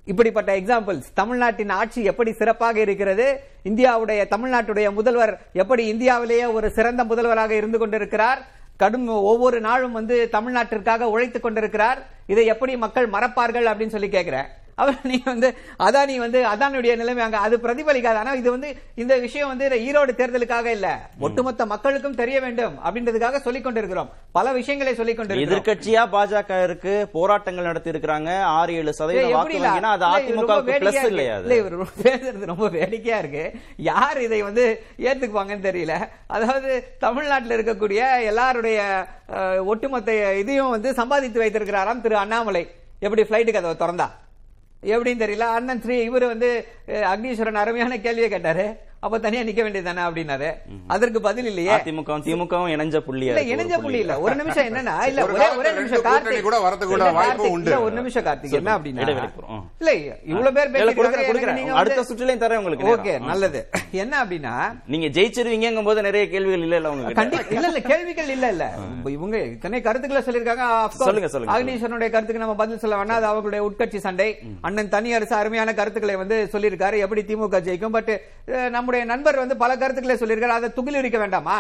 இப்படிப்பட்ட எக்ஸாம்பிள்ஸ் தமிழ்நாட்டின் ஆட்சி எப்படி சிறப்பாக இருக்கிறது? இந்தியாவுடைய தமிழ்நாட்டுடைய முதல்வர் எப்படி இந்தியாவிலேயே ஒரு சிறந்த முதல்வராக இருந்து கொண்டிருக்கிறார்? கடும் ஒவ்வொரு நாளும் வந்து தமிழ்நாட்டிற்காக உழைத்துக் கொண்டிருக்கிறார். இதை எப்படி மக்கள் மறப்பார்கள் அப்படின்னு சொல்லி கேட்கிறேன் அவர் நீங்க வந்து அதானி வந்து அதானுடைய நிலைமை அங்க அது பிரதிபலிக்காது. ஆனா இது வந்து இந்த விஷயம் வந்து ஈரோடு தேர்தலுக்காக இல்ல. ஒட்டுமொத்த மக்களுக்கும் தெரிய வேண்டும் அப்படின்றதுக்காக சொல்லிக் கொண்டிருக்கிறோம் பல விஷயங்களை சொல்லிக் கொண்டிருக்கிறோம் எதிர்க்கட்சியா பாஜக இருக்கு போராட்டங்கள் நடத்தி இருக்காங்க ஆறு ஏழு சதவீதம் வாக்கு அது வேடிக்கையா பிளஸ் இருக்கு. இல்லையா அது? இல்ல, இவர் ரொம்ப <laughs> பேசுறது ரொம்ப வேடிக்கையா இருக்கு. யார் இதை வந்து ஏத்துக்குவாங்கன்னு தெரியல. அதாவது தமிழ்நாட்டில் இருக்கக்கூடிய எல்லாருடைய ஒட்டுமொத்த இதையும் வந்து சம்பாதித்து வைத்திருக்கிறாராம் திரு அண்ணாமலை. எப்படி பிளைட்டு கதவை திறந்தா? எப்படின்னு தெரியல. அண்ணன் ஸ்ரீ இவர் வந்து அக்னீஸ்வரன் அருமையான கேள்வியை கேட்டாரு. அப்ப தனியா நிக்க வேண்டியதானே அப்படின்னாரு. அதற்கு பதில் இல்லையே. அதிமுகவும் திமுகவும் இணைஞ்ச ஒரு இணைஞ்ச புள்ளி. புள்ளி. இல்ல. ஒரு நிமிஷம் என்னன்னா <laughs> இல்ல ஒரு ஒரே நிமிஷம் கார்த்திக் கூட வரதுக்கு வாய்ப்பு உண்டு. இல்ல, ஒரு நிமிஷம் கார்த்திக் என்ன அப்படின்னா. இல்ல இவ்வளவு பேர். நீங்க அடுத்த சுற்றுலையும் தரேன் உங்களுக்கு ஓகே. நல்லது. என்ன அப்படின்னா நீங்க ஜெயிச்சிருவீங்கும் போது நிறைய கேள்விகள் இல்ல இல்ல உங்க கண்டி இல்ல இல்ல கேள்விகள் இல்ல இல்ல. இவங்க இத்தனை கருத்துக்களை சொல்லிருக்காங்க. சொல்லுங்க, சொல்லுங்க. அக்னீஸ்வரனுடைய கருத்துக்கு நம்ம பதில் சொல்ல வேணாம். அது அவர்களுடைய உட்கட்சி சண்டை. அண்ணன் தனியரசு அருமையான கருத்துக்களை வந்து சொல்லியிருக்காரு. எப்படி திமுக ஜெயிக்கும்? பட் நம்முடைய நண்பர் வந்து பல கருத்துக்களை சொல்லியிருக்காரு. அதை துகிலரிக்க வேண்டாமா?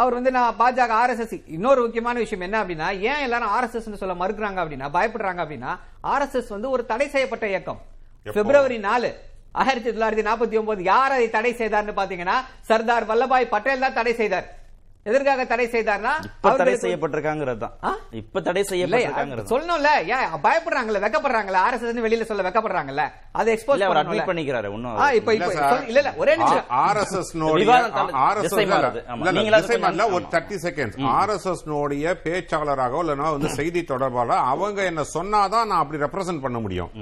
அவர் வந்து நான் பாஜக ஆர்எஸ்எஸ் இன்னொரு முக்கியமான விஷயம் என்ன அப்படின்னா ஏன் எல்லாரும் ஆர்எஸ்எஸ் சொல்ல மறுக்கிறாங்க அப்படின்னா பயப்படுறாங்க அப்படின்னா ஆர்எஸ்எஸ் வந்து ஒரு தடை செய்யப்பட்ட இயக்கம். பிப்ரவரி நாலு ஆயிரத்தி தொள்ளாயிரத்தி நாற்பத்தி ஒன்பது யார் அதை தடை செய்தார்னு பாத்தீங்கன்னா சர்தார் வல்லபாய் பட்டேல் தான் தடை செய்தார். எதற்காக தடை செய்தார்னா? இப்ப தடை செய்யப்பட்டிருக்காங்கிறது? தான். இப்ப தடை செய்யப்பட்டிருக்காங்கிறது சொல்லணும்ல. ஏன் பயப்படுறாங்கல்ல வெக்கப்படுறாங்கல்ல. ஆர்எஸ்எஸ் வெளியில சொல்ல வெக்கப்படுறாங்கல்ல. அதை எக்ஸ்போஸ் அவர் அட்மிட் பண்ணிக்கிறாரு. ஒன்னும் ஆ, இப்ப இல்ல இல்ல ஒரே நிமிஷம். ஆர்எஸ்எஸ் கொஞ்சம் ஒரு தேர்ட்டி செகண்ட்ஸ் ஆர்எஸ்எஸ் நோடைய பேச்சாளராக இல்லைன்னா வந்து செய்தி தொடர்பாளர் அவங்க என்ன சொன்னாதான் நான் அப்படி ரெப்ரசென்ட் பண்ண முடியும்.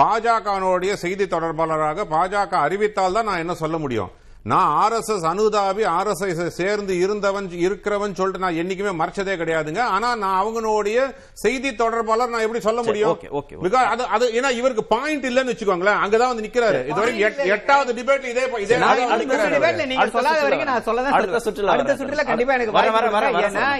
பாஜகனுடைய செய்தி தொடர்பாளராக பாஜக அறிவித்தால் தான் நான் என்ன சொல்ல முடியும்? நான் ஆர்எஸ்எஸ் அனுதாபி ஆர்எஸ்எஸ் சேர்ந்து இருந்தவன் இருக்கிறவன் சொல்லிட்டு நான் என்னைக்குமே மறைச்சதே கிடையாதுங்க. ஆனா நான் அவங்களுடைய செய்தி தொடர்பாளர் நான் எப்படி சொல்ல முடியும்? அது அது ஏன்னா இவருக்கு பாயிண்ட் இல்லன்னு வச்சுக்கோங்களேன். அங்கதான் வந்து நிக்கிறாரு. இதுவரைக்கும் எட்- எட்டாவது டிபேட் இதே இதே நீங்க சொல்லாத சுற்றுல வரைக்கும் நான். சொல்லதான் அடுத்த. சுற்றுல. கண்டிப்பா எனக்கு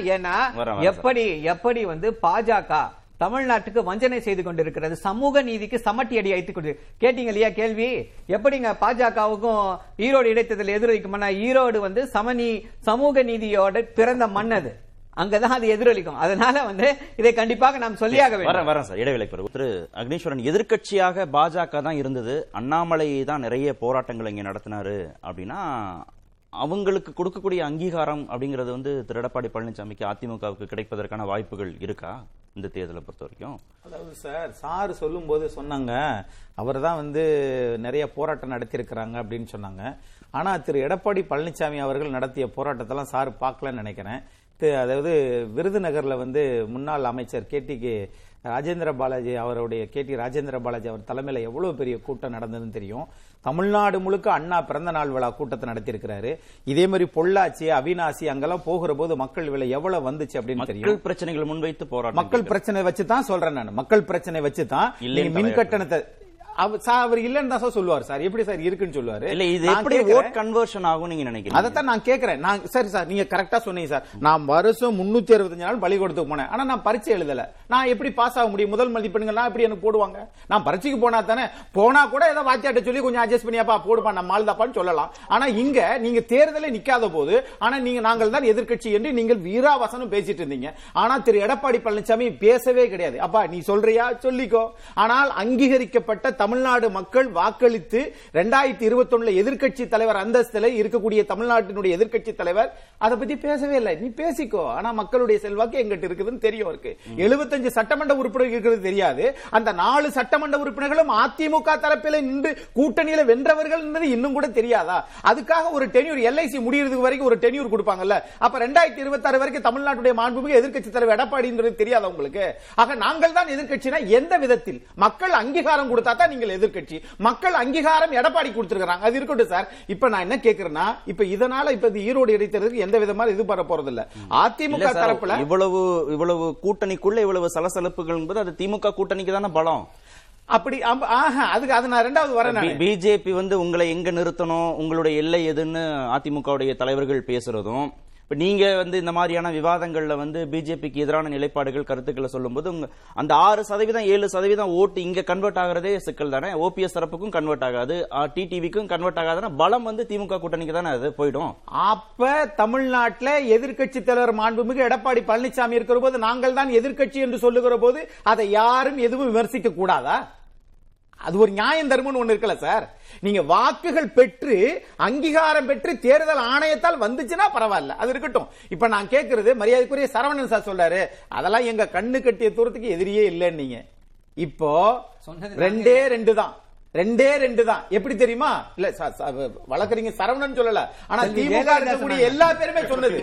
ஏன்னா எப்படி எப்படி வந்து பாஜக தமிழ்நாட்டுக்கு வஞ்சனை செய்து கொண்டிருக்கிறது. சமூக நீதிக்கு சமட்டி அடி அடித்துக் கொண்டு கேட்டீங்க இல்லையா கேள்வி? எப்படிங்க பாஜகவுக்கும் ஈரோடு இடைத்தேர்தல் எதிரொலிக்கும்னா ஈரோடு வந்து சமநீ சமூக நீதியோட பிறந்த மண் அது. அங்கதான் அது எதிரொலிக்கும். அதனால வந்து இதை கண்டிப்பாக நாம் சொல்லியாக வேண்டும். வரேன் வரேன் சார். இடைவேளை பிறகு. திரு அக்னீஸ்வரன் எதிர்க்கட்சியாக பாஜக தான் இருந்தது. அண்ணாமலை தான் நிறைய போராட்டங்கள் இங்க நடத்தினாரு அப்படின்னா அவங்களுக்கு கொடுக்கக்கூடிய அங்கீகாரம் அப்படிங்கிறது வந்து திரு எடப்பாடி பழனிசாமிக்கு அதிமுகவுக்கு கிடைப்பதற்கான வாய்ப்புகள் இருக்கா? இந்த தேர்தலை பொறுத்த வரைக்கும் அதாவது சார் சார் சொல்லும்போது சொன்னாங்க அவர் தான் வந்து நிறைய போராட்டம் நடத்தியிருக்கிறாங்க அப்படின்னு சொன்னாங்க. ஆனா திரு எடப்பாடி பழனிசாமி அவர்கள் நடத்திய போராட்டத்தெல்லாம் சார் பார்க்கலன்னு நினைக்கிறேன். அதாவது விருதுநகர்ல வந்து முன்னாள் அமைச்சர் கேடிகே ராஜேந்திர பாலாஜி அவருடைய கேடி ராஜேந்திர பாலாஜி அவர் தலைமையில எவ்வளவு பெரிய கூட்டம் நடந்ததுன்னு தெரியும். தமிழ்நாடு முழுக்க அண்ணா பிறந்த நாள் விழா கூட்டத்தை நடத்தியிருக்கிறாரு. இதே மாதிரி பொள்ளாச்சி அவினாசி அங்கெல்லாம் போகிற போது மக்கள் விலை எவ்வளவு வந்துச்சு அப்படின்னு தெரியும். பிரச்சனைகளை முன்வைத்து போராட்டம் மக்கள் பிரச்சனை வச்சு தான் சொல்றேன் நான். மக்கள் பிரச்சனை வச்சு தான் மின். கட்டணத்தை அவர் இல்லன்னு தான் சொல்லுவார் சார். எப்படி சார் இருக்குன்னு சொல்லுவாரு? இல்ல இது எப்படி. ஓட் கன்வர்ஷன் ஆகும் நீங்க நினைக்கிறீங்க? அதைத்தான் நான் கேக்குறேன். நான் சரி சார் நீங்க கரெக்டா சொன்னீங்க சார். நான் வருஷம் முன்னூத்தி அறுபத்தஞ்சு நாள் பள்ளிக்கூடத்துக்கு போனேன். ஆனா நான் பரீட்சை எழுதல. நான் எப்படி பாஸ் ஆக முடியும்? முதல் மதிப்பெண்கள்லாம் எப்படி எனக்கு போடுவாங்க? நான் பரீட்சைக்கு போனா தானே போனா கூட ஏதோ வாத்தியாட்ட சொல்லி கொஞ்சம் அட்ஜஸ்ட் பண்ணியாப்பா போடுப்பா நம்ம ஆள்தாப்பான்னு சொல்லலாம். ஆனா இங்க நீங்க தேர்தலே நிக்காத போது ஆனா நீங்க நாங்கள் தான் எதிர்க்கட்சி என்று நீங்கள் வீராவசனம் பேசிட்டு இருந்தீங்க. ஆனா திரு எடப்பாடி பழனிசாமி பேசவே கிடையாது. அப்பா நீ சொல்றியா? சொல்லிக்கோ. ஆனால் அங்கீகரிக்கப்பட்ட தமிழ்நாடு மக்கள் வாக்களித்து ரெண்டாயிரத்தி இருபத்தி ஒண்ணுல எதிர்க்கட்சி தலைவர் அந்தஸ்தில் இருக்கக்கூடிய தமிழ்நாட்டினுடைய எதிர்கட்சி தலைவர். அதை பத்தி பேசவே இல்லை. நீ பேசிக்கோ. ஆனா மக்களுடைய செல்வாக்கு எங்கிட்ட இருக்குதுன்னு தெரியும் இருக்கு எழுபத்தஞ்சு சட்டமன்ற உறுப்பினர்கள் இருக்கிறது தெரியாது. அந்த நாலு சட்டமன்ற உறுப்பினர்களும் அதிமுக தரப்பில் நின்று கூட்டணியில வென்றவர்கள் என்பது இன்னும் கூட தெரியாதா? அதுக்காக ஒரு டென்யூர் எல்ஐசி முடியறதுக்கு வரைக்கும் ஒரு டென்யூர் கொடுப்பாங்கல்ல. அப்ப ரெண்டாயிரத்தி இருபத்தி ஆறு வரைக்கும் தமிழ்நாட்டுடைய மாண்புமிகு எதிர்கட்சி தலைவர் எடப்பாடின்றது தெரியாதா உங்களுக்கு? ஆக நாங்கள் தான் எதிர்கட்சினா எந்த விதத்தில்? மக்கள் அங்கீகாரம் கொடுத்தா தான் நீங்கள் எதிர்க்கட்சி. மக்கள் அங்கீகாரம் எடப்பாடி கொடுத்திருக்காங்க அது இருக்கட்டும் சார். இப்ப நான் என்ன கேக்குறேன்னா இப்ப இதனால இப்ப ஈரோடு இடைத்தேர்தலுக்கு எந்த விதமான இது பண்ண போறது இல்ல அதிமுக தரப்புல இவ்வளவு இவ்வளவு கூட்டணிக்குள்ள இவ்வளவு சலசலப்புகள் என்பது அது திமுக கூட்டணிக்கு தானே பலம். அப்படி அதுக்கு அது நான் ரெண்டாவது வரேன். பிஜேபி வந்து உங்களை எங்க நிறுத்தணும் உங்களுடைய எல்லை எதுன்னு அதிமுகவுடைய தலைவர்கள் பேசுறதும் இப்போ நீங்க வந்து இந்த மாதிரியான விவாதங்களில் வந்து பிஜேபிக்கு எதிரான நிலைப்பாடுகள் கருத்துக்களை சொல்லும்போது உங்க அந்த ஆறு சதவீதம் ஏழு சதவீதம் ஓட்டு இங்க கன்வெர்ட் ஆகிறதே சிக்கல் தானே? ஓபிஎஸ் தரப்புக்கும் கன்வெர்ட் ஆகாது. டிடிவிக்கும் கன்வெர்ட் ஆகாதுன்னா பலம் வந்து திமுக கூட்டணிக்கு தானே அது போயிடும். அப்ப தமிழ்நாட்டில் எதிர்க்கட்சி தலைவர் மாண்புமிகு எடப்பாடி பழனிசாமி இருக்கிற போது நாங்கள் தான் எதிர்க்கட்சி என்று சொல்லுகிற போது அதை யாரும் எதுவும் விமர்சிக்க கூடாதா? அது ஒரு நியாயம் தர்மம்னு ஒண்ணு இருக்குல்ல சார் நீங்க வாக்குகள் பெற்று அங்கீகாரம் பெற்று தேர்தல் ஆணையத்தால் வந்துச்சுன்னா பரவாயில்ல. அது இருக்கட்டும். இப்ப நான் கேட்கறது மரியாதைக்குரிய சரவணன் சார் சொல்றாரு. அதெல்லாம் எங்க கண்ணு கட்டிய தூரத்துக்கு எதிரியே இல்லைன்னு நீங்க இப்போ ரெண்டே ரெண்டு தான் ரெண்டே ரெண்டு தான். எப்படி தெரியுமா? இல்ல வழக்கறிஞர் சரவணன் சொல்லல. ஆனா திமுக இருக்கக்கூடிய. எல்லா பேருமே சொன்னது.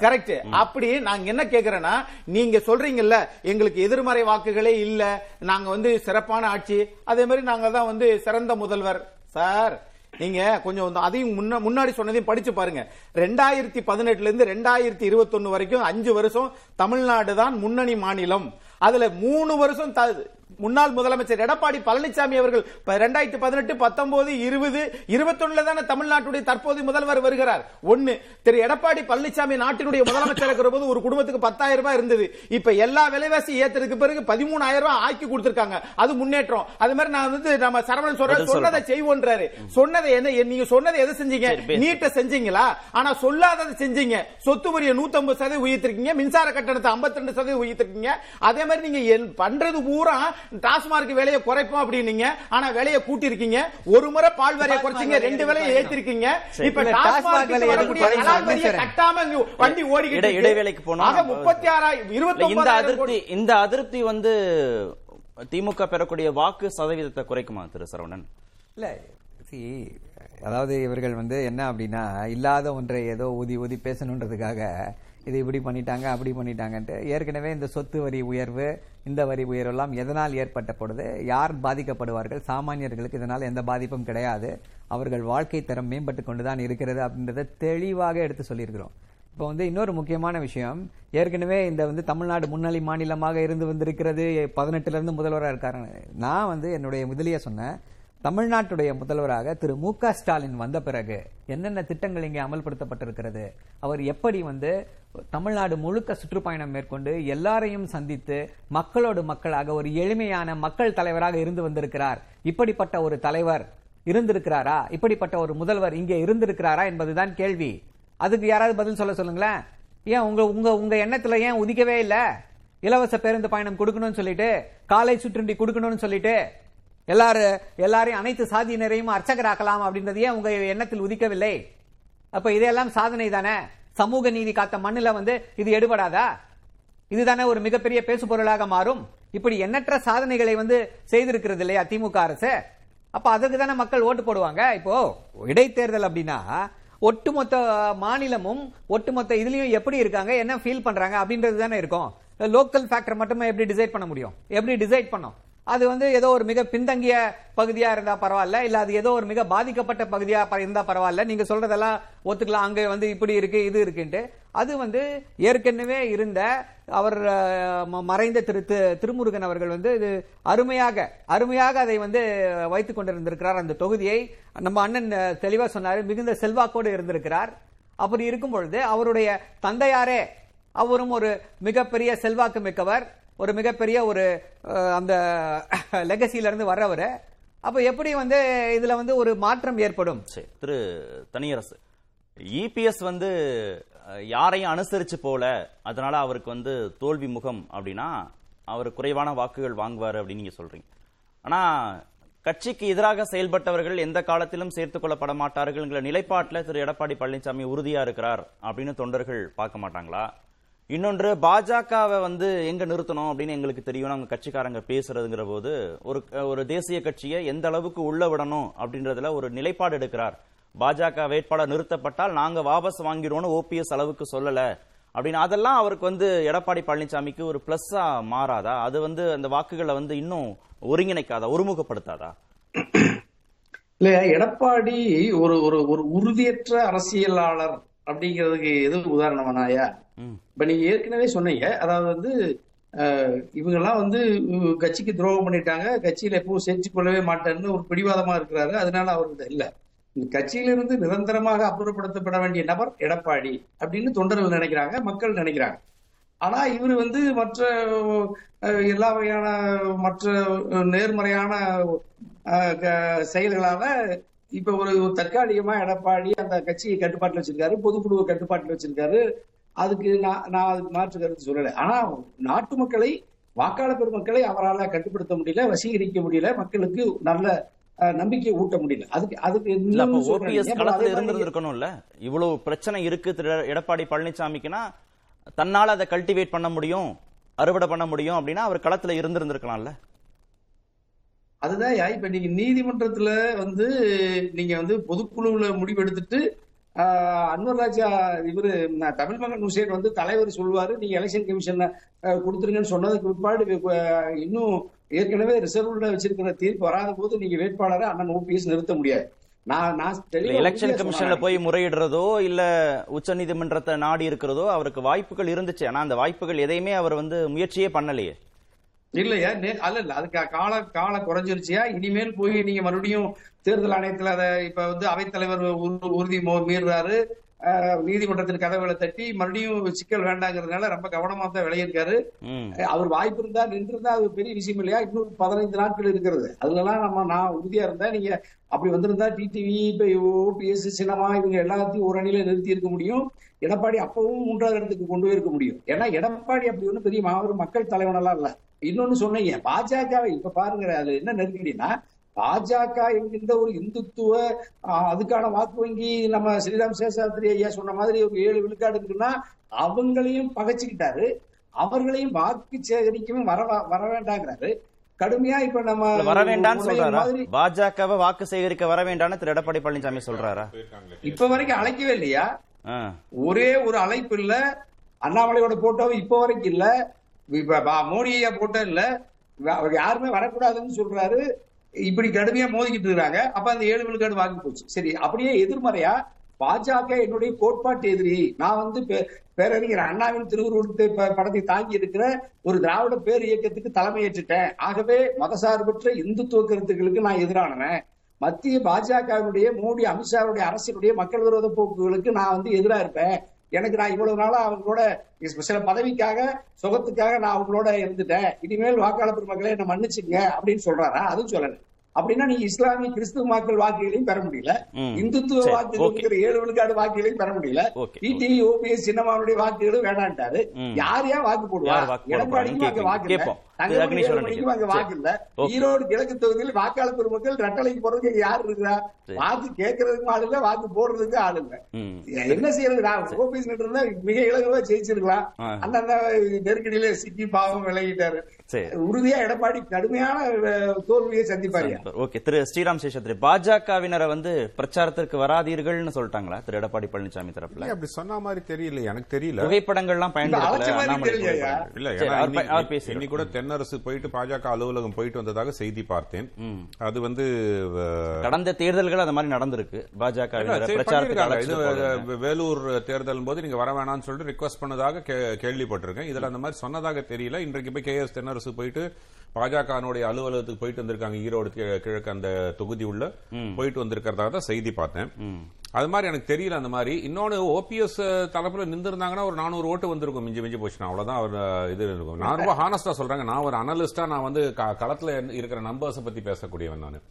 கரெக்ட் அப்படி நாங்க என்ன கேக்குறேன்னா நீங்க சொல்றீங்கல்ல எங்களுக்கு எதிர்மறை வாக்குகளே இல்ல. நாங்க வந்து சிறப்பான ஆட்சி. அதே மாதிரி நாங்க தான் வந்து சிறந்த முதல்வர். சார் நீங்க கொஞ்சம் வந்து அதையும் முன்ன- முன்னாடி சொன்னதையும் படிச்சு பாருங்க. ரெண்டாயிரத்தி பதினெட்டுல இருந்து ரெண்டாயிரத்தி இருபத்தொன்னு வரைக்கும் அஞ்சு வருஷம் தமிழ்நாடு தான் முன்னணி மாநிலம். அதுல மூணு வருஷம் த- முன்னாள் முதலமைச்சர் எடப்பாடி பழனிசாமி அவர்கள் ரெண்டாயிரத்தி பதினெட்டு பத்தொன்பது இருபது இருபத்தொன்னுல தானே தமிழ்நாட்டுடைய தற்போதைய முதல்வர் வருகிறார். ஒண்ணு திரு எடப்பாடி பழனிசாமி நாட்டினுடைய முதலமைச்சர் இருக்கிற போது ஒரு குடும்பத்துக்கு பத்தாயிரம் ரூபாய் இருந்தது. இப்ப எல்லா விலைவாசி ஏத்ததுக்கு பிறகு பதிமூணாயிரம் ரூபாய் ஆக்கி கொடுத்திருக்காங்க. அது முன்னேற்றம். அது மாதிரி நான் வந்து நம்ம சரவணன் சொல்ற சொன்னதை செய்வோன்றாரு. சொன்னதை என்ன நீங்க சொன்னதை எதை செஞ்சீங்க. நீட்ட செஞ்சீங்களா? ஆனா சொல்லாததை செஞ்சீங்க. சொத்து வரியை 150 சதவீதம் உயர்த்திருக்கீங்க. மின்சார கட்டணத்தை 52 சதவீதம் உயர்த்திருக்கீங்க. அதே மாதிரி நீங்க பண்றது பூரா டாஸ்மார்க் விலையை குறைப்போம் அப்படின்னீங்க ஆனா விலையை கூட்டி இருக்கீங்க ஒரு முறை பால் விலையை குறைச்சீங்க ரெண்டு விலையை ஏத்திருக்கீங்க இப்ப டாஸ்மார்க் விலையை. கட்டாம வண்டி ஓடிக்கிட்டு. இடைவேளைக்கு போனோம். முப்பத்தி ஆறாயிரம் இருபத்தி இந்த அதிருப்தி இந்த அதிருப்தி வந்து திமுக பெறக்கூடிய வாக்கு சதவீதத்தை குறைக்குமா திரு சரவணன் இல்ல அதாவது இவர்கள் வந்து என்ன அப்படின்னா இல்லாத ஒன்றை ஏதோ ஊதி ஊதி பேசணுன்றதுக்காக இது இப்படி பண்ணிட்டாங்க அப்படி பண்ணிட்டாங்கன்ட்டு. ஏற்கனவே இந்த சொத்து வரி உயர்வு இந்த வரி உயர்வு எல்லாம் எதனால் ஏற்பட்ட பொழுது யார் பாதிக்கப்படுவார்கள்? சாமானியர்களுக்கு இதனால் எந்த பாதிப்பும் கிடையாது. அவர்கள் வாழ்க்கை தரம் மேம்பட்டு கொண்டுதான் இருக்கிறது அப்படின்றத தெளிவாக எடுத்து சொல்லியிருக்கிறோம். இப்போ வந்து இன்னொரு முக்கியமான விஷயம் ஏற்கனவே இந்த வந்து தமிழ்நாடு முன்னணி மாநிலமாக இருந்து வந்திருக்கிறது பதினெட்டுல இருந்து முதல்வராக இருக்காரு நான் வந்து என்னுடைய முதலிய சொன்னேன் தமிழ்நாட்டுடைய முதல்வராக திரு மு க ஸ்டாலின் வந்த பிறகு என்னென்ன திட்டங்கள் இங்கே அமல்படுத்தப்பட்டிருக்கிறது? அவர் எப்படி வந்து தமிழ்நாடு முழுக்க சுற்றுப்பயணம் மேற்கொண்டு எல்லாரையும் சந்தித்து மக்களோடு மக்களாக ஒரு எளிமையான மக்கள் தலைவராக இருந்து வந்திருக்கிறார். இப்படிப்பட்ட ஒரு தலைவர் இருந்திருக்கிறாரா? இப்படிப்பட்ட ஒரு முதல்வர் இங்கே இருந்திருக்கிறாரா என்பதுதான் கேள்வி. அதுக்கு யாராவது பதில் சொல்ல சொல்லுங்களேன். ஏன் உங்க உங்க உங்க எண்ணத்துல ஏன் உதிக்கவே இல்லை? இலவச பேருந்து பயணம் கொடுக்கணும்னு சொல்லிட்டு காலை சுற்றுண்டி கொடுக்கணும்னு சொல்லிட்டு எல்லாரும் எல்லாரையும் அனைத்து சாதியினரையும் அர்ச்சகராக்கலாம் அப்படின்றதையே உங்க எண்ணத்தில் உதிக்கவில்லை? அப்ப இதெல்லாம் சாதனை தானே? சமூக நீதி காத்த மண்ணில் வந்து இது எடுபடாதா? இதுதானே ஒரு மிகப்பெரிய பேசு பொருளாக மாறும். இப்படி எண்ணற்ற சாதனைகளை வந்து செய்திருக்கிறது இல்லையா திமுக அரசு? அப்ப அதுக்கு தானே மக்கள் ஓட்டு போடுவாங்க? இப்போ இடைத்தேர்தல் அப்படின்னா ஒட்டுமொத்த மாநிலமும் ஒட்டுமொத்த இதுலயும் எப்படி இருக்காங்க என்ன ஃபீல் பண்றாங்க அப்படின்றது தானே இருக்கும். லோக்கல் ஃபேக்டர் மட்டுமே எப்படி டிசைட் பண்ண முடியும்? எப்படி டிசைட் பண்ணோம்? அது வந்து ஏதோ ஒரு மிக பின்தங்கிய பகுதியா இருந்தா பரவாயில்ல இல்ல அது ஏதோ ஒரு மிக பாதிக்கப்பட்ட பகுதியா இருந்தா பரவாயில்ல. நீங்க சொல்றதெல்லாம் ஒத்துக்கலாம். அங்க வந்து இப்படி இருக்கு இது இருக்குன்ட்டு. அது வந்து ஏற்கனவே இருந்த அவர் மறைந்த திரு திருமுருகன் அவர்கள் வந்து இது அருமையாக அருமையாக அதை வந்து வைத்துக் கொண்டிருந்திருக்கிறார். அந்த தொகுதியை நம்ம அண்ணன் தெளிவா சொன்னாரு. மிகுந்த செல்வாக்கோடு இருந்திருக்கிறார். அப்படி இருக்கும் பொழுது அவருடைய தந்தையாரே அவரும் ஒரு மிகப்பெரிய செல்வாக்கு மிக்கவர். ஒரு மிகப்பெரிய ஒரு அந்த லெகசியிலிருந்து வர்றவர். அப்போ எப்படி வந்து இதுல வந்து ஒரு மாற்றம் ஏற்படும்? சரி திரு தனியரசு. இபிஎஸ் வந்து யாரையும் அனுசரிச்சு போல அதனால அவருக்கு வந்து தோல்வி முகம் அப்படின்னா அவர் குறைவான வாக்குகள் வாங்குவார் அப்படின்னு நீங்க சொல்றீங்க. ஆனா கட்சிக்கு எதிராக செயல்பட்டவர்கள் எந்த காலத்திலும் சேர்த்துக் கொள்ளப்பட மாட்டார்கள்ங்கிற நிலைப்பாட்டில் திரு எடப்பாடி பழனிசாமி உறுதியா இருக்கிறார் அப்படின்னு தொண்டர்கள் பார்க்க மாட்டாங்களா? இன்னொன்று பாஜகவை வந்து எங்க நிறுத்தணும் அப்படின்னு எங்களுக்கு தெரியும் அவங்க கட்சிக்காரங்க பேசுறதுங்கிற போது ஒரு ஒரு தேசிய கட்சியை எந்த அளவுக்கு உள்ள விடணும் அப்படின்றதுல ஒரு நிலைப்பாடு எடுக்கிறார். பாஜக வேட்பாளர் நிறுத்தப்பட்டால் நாங்க வாபஸ் வாங்கிடுவோம்னு ஓபிஎஸ் அளவுக்கு சொல்லல. அப்படின்னு அதெல்லாம் அவருக்கு வந்து எடப்பாடி பழனிசாமிக்கு ஒரு பிளஸ்ஸா மாறாதா? அது வந்து அந்த வாக்குகளை வந்து இன்னும் ஒருங்கிணைக்காதா? ஒருமுகப்படுத்தாதா? இல்ல எடப்பாடி ஒரு ஒரு ஒரு உறுதியற்ற அரசியலாளர் அப்படிங்கிறதுக்கு எது உதாரணமானாயா இப்ப நீங்க ஏற்கனவே சொன்னீங்க. அதாவது வந்து இவங்கெல்லாம் வந்து கட்சிக்கு துரோகம் பண்ணிட்டாங்க. கட்சியில எப்பவும் சேர்த்து கொள்ளவே மாட்டேன்னு ஒரு பிடிவாதமா இருக்கிறாரு. அதனால அவருக்கு இல்ல. கட்சியிலிருந்து நிரந்தரமாக அப்புறப்படுத்தப்பட வேண்டிய நபர் எடப்பாடி அப்படின்னு தொண்டர்கள் நினைக்கிறாங்க மக்கள் நினைக்கிறாங்க. ஆனா இவர் வந்து மற்ற எல்லா வகையான மற்ற நேர்மறையான செயல்களால இப்ப ஒரு தற்காலிகமா எடப்பாடி அந்த கட்சியை கட்டுப்பாட்டுல வச்சிருக்காரு பொதுக்குழுவை கட்டுப்பாட்டுல வச்சிருக்காரு. அதுக்கு நான் நான் அதுக்கு மாற்று கருத்து சொல்லலை. ஆனா நாட்டு மக்களை வாக்காளர் பெருமக்களை அவரால் கட்டுப்படுத்த முடியல வசீகரிக்க முடியல மக்களுக்கு நல்ல நம்பிக்கை ஊட்ட முடியல. அதுக்கு அதுக்கு. ஓபிஎஸ் களத்துல இருந்திருக்கணும்ல இவ்வளவு பிரச்சனை இருக்கு திரு எடப்பாடி பழனிசாமிக்குன்னா தன்னால அதை கல்டிவேட் பண்ண முடியும் அறுவடை பண்ண முடியும் அப்படின்னா அவர் களத்துல இருந்திருந்திருக்கலாம்ல? அதுதான் இப்ப நீங்க நீதிமன்றத்துல வந்து நீங்க வந்து பொதுக்குழுவுல முடிவெடுத்துட்டு அன்வர் ராஜா இவரு தமிழ் மகன் ஹுசேன் வந்து தலைவர் சொல்லுவாரு நீங்க எலெக்ஷன் கமிஷன் கொடுத்துருங்கன்னு சொன்னதுக்கு பிற்பாடு இன்னும் ஏற்கனவே ரிசர்வ்ல வச்சிருக்கிற தீர்ப்பு வராத போது நீங்க வேட்பாளரை அண்ணன் ஓபிஎஸ் நிறுத்த முடியாது. நான் நான் தெளிவா எலெக்ஷன் கமிஷன்ல. போய் முறையிடுறதோ இல்ல உச்சநீதிமன்றத்தை நாடி இருக்கிறதோ அவருக்கு வாய்ப்புகள் இருந்துச்சு. ஆனா அந்த வாய்ப்புகள் எதையுமே அவர் வந்து முயற்சியே பண்ணலையே. இல்லையா? நே- அல்ல இல்ல அதுக்கு கால காலம் குறைஞ்சிருச்சியா? இனிமேல் போய் நீங்க மறுபடியும் தேர்தல் ஆணையத்துல அதை இப்ப வந்து அவைத்தலைவர் உறு- உறுதி மீறுறாரு. நீதிமன்றத்தின் கதவுகளை தட்டி மறுபடியும் சிக்கல் வேண்டாங்கிறதுனால ரொம்ப கவனமா தான் விளையிருக்காரு அவர் வாய்ப்பு இருந்தா நின்றுருந்தா அது பெரிய விஷயம் இல்லையா? இன்னும் பதினைந்து நாட்கள் இருக்கிறது. அதுலலாம் நம்ம நான் உறுதியா இருந்தா நீங்க அப்படி வந்திருந்தா டிடிவி இப்ப ஓபிஎஸ் சினிமா இவங்க எல்லாத்தையும் ஒரு அணியில நிறுத்தி இருக்க முடியும். எடப்பாடி அப்பவும் மூன்றாவது இடத்துக்கு கொண்டு போயிருக்க முடியும். ஏன்னா எடப்பாடி அப்படி ஒன்றும் பெரிய மாபெரும் மக்கள் தலைவனெல்லாம் இல்ல. இன்னொன்னு சொன்னீங்க பாஜகவை இப்ப பாருங்க அது என்ன நெருக்கடினா பாஜக என்கின்ற ஒரு இந்துத்துவ அதுக்கான வாக்கு வங்கி நம்ம ஸ்ரீராம் சேஷாத்ரி ஐயா சொன்ன மாதிரி ஒரு ஏழு விழுக்காடு இருக்குன்னா அவங்களையும் பகைச்சுக்கிட்டாரு. அவர்களையும் வாக்கு சேகரிக்கவும் வர வர வேண்டாங்கிறாரு. கடுமையா இப்ப நம்ம வர வேண்டாம்னு சொல்றாரா? பாஜகவை வாக்கு சேகரிக்க வர வேண்டாம்னு திரு எடப்பாடி பழனிசாமி சொல்றாரா? இப்ப வரைக்கும் அழைக்கவே இல்லையா. ஒரே ஒரு அழைப்பு இல்ல. அண்ணாமலையோட போட்டோ இப்ப வரைக்கும் இல்ல. மோடியா போட்டோ இல்ல. அவர் யாருமே வரக்கூடாதுன்னு சொல்றாரு. இப்படி கடுமையா மோதிக்கிட்டு இருக்காங்க அப்ப அந்த ஏழு விழுக்காடு வாங்கி போச்சு. சரி அப்படியே எதிர்மறையா பாஜக என்னுடைய கோட்பாட்டு எதிரி. நான் வந்து பே- பேரறிஞர் அண்ணாவின் திருவுருவத்தை படத்தை தாங்கி இருக்கிற ஒரு திராவிட பேர் இயக்கத்துக்கு தலைமையேற்றுட்டேன். ஆகவே மதசார்பற்ற இந்துத்துவ கருத்துக்களுக்கு நான் எதிரானவன். மத்திய பாஜகவினுடைய மோடி அமித்ஷாவுடைய அரசினுடைய மக்கள் விரோத போக்குகளுக்கு நான் வந்து எதிரா இருப்பேன். எனக்கு நான் இவ்வளவு நாளா அவங்களோட சில பதவிக்காக சுகத்துக்காக நான் அவங்களோட இருந்துட்டேன். இனிமேல் வாக்காளர் பெருமக்களை என்ன மன்னிச்சுங்க அப்படின்னு சொல்றாரா? அதுவும் சொல்லல. அப்படின்னா நீங்க இஸ்லாமிய கிறிஸ்துவ மக்கள் வாக்குகளையும் பெற முடியல. இந்துத்துவ வாக்குகள் ஏழு விழுக்காடு வாக்குகளையும் பெற முடியல. டிடிவி ஓபிஎஸ் சின்னமாவுடைய வாக்குகளும் வேணான்ட்டாரு. யார் யார் வாக்கு போடுவா? யார் வாக்கு வாக்கு வாக்கு இல்ல. ஈரோடு கிழக்கு தொகுதியில் வாக்காளர் பெருமக்கள் ரெட்டலைக்கு போறதுக்கு யார் இருக்கிறா. வாக்கு ஆள் இல்ல வாக்கு போடுறதுக்கு ஆள் இல்ல. என்ன செய்யறது? நான் ஓபிஎஸ் இருந்தா மிக இலகுவா ஜெயிச்சிருக்கலாம். அந்த நெருக்கடியில சிக்கி பாவம் விலகிட்டாரு. உறுதியா எடப்பாடி கடுமையான தோல்வியை சந்திப்பாரு. ஓகே. திரு ஸ்ரீராம் சேஷத்ரி பாஜகவினரை வந்து பிரச்சாரத்திற்கு வராதீர்கள்னு சொல்லிட்டாங்களா திரு எடப்பாடி பழனிசாமி தரப்புல? அப்படி சொன்ன மாதிரி தெரியல எனக்கு தெரியல. புகைப்படங்கள்லாம் பயன்படுத்தல. இல்ல சரி, ஏன்னா தென்னரசு போயிட்டு பாஜக அலுவலகம் போயிட்டு வந்ததாக செய்தி பார்த்தேன். அது வந்து கடந்த தேர்தல்கள் அந்த மாதிரி நடந்திருக்கு. பாஜக வேலூர் தேர்தல் போது நீங்க வர வேணாம்னு சொல்லிட்டு ரிக்வஸ்ட் பண்ணதாக கேள்விப்பட்டிருக்கேன். இதுல அந்த மாதிரி சொன்னதாக தெரியல. இன்றைக்கு போய் கே எஸ் தென்னரசு போயிட்டு பாஜகனுடைய அலுவலகத்துக்கு போயிட்டு வந்திருக்காங்க. ஈரோடு கிழக்கு அந்த தொகுதி உள்ள போயிட்டு வந்திருக்கிறதாக தான் செய்தி பார்த்தேன். அது மாதிரி எனக்கு தெரியல அந்த மாதிரி. இன்னொன்னு ஓபிஎஸ் தரப்புல நின்றுருந்தாங்கன்னா ஒரு நானூறு ஓட்டு வந்திருக்கும். மிஞ்சி மிஞ்சி போச்சுன்னா. அவ்வளவுதான் அவர் இது இருக்கும். நான் ரொம்ப ஹானஸ்டா சொல்றேங்க. நான் ஒரு அனலிஸ்டா நான் வந்து களத்துல இருக்கிற நம்பர்ஸ் பத்தி பேசக்கூடியவன் நான்.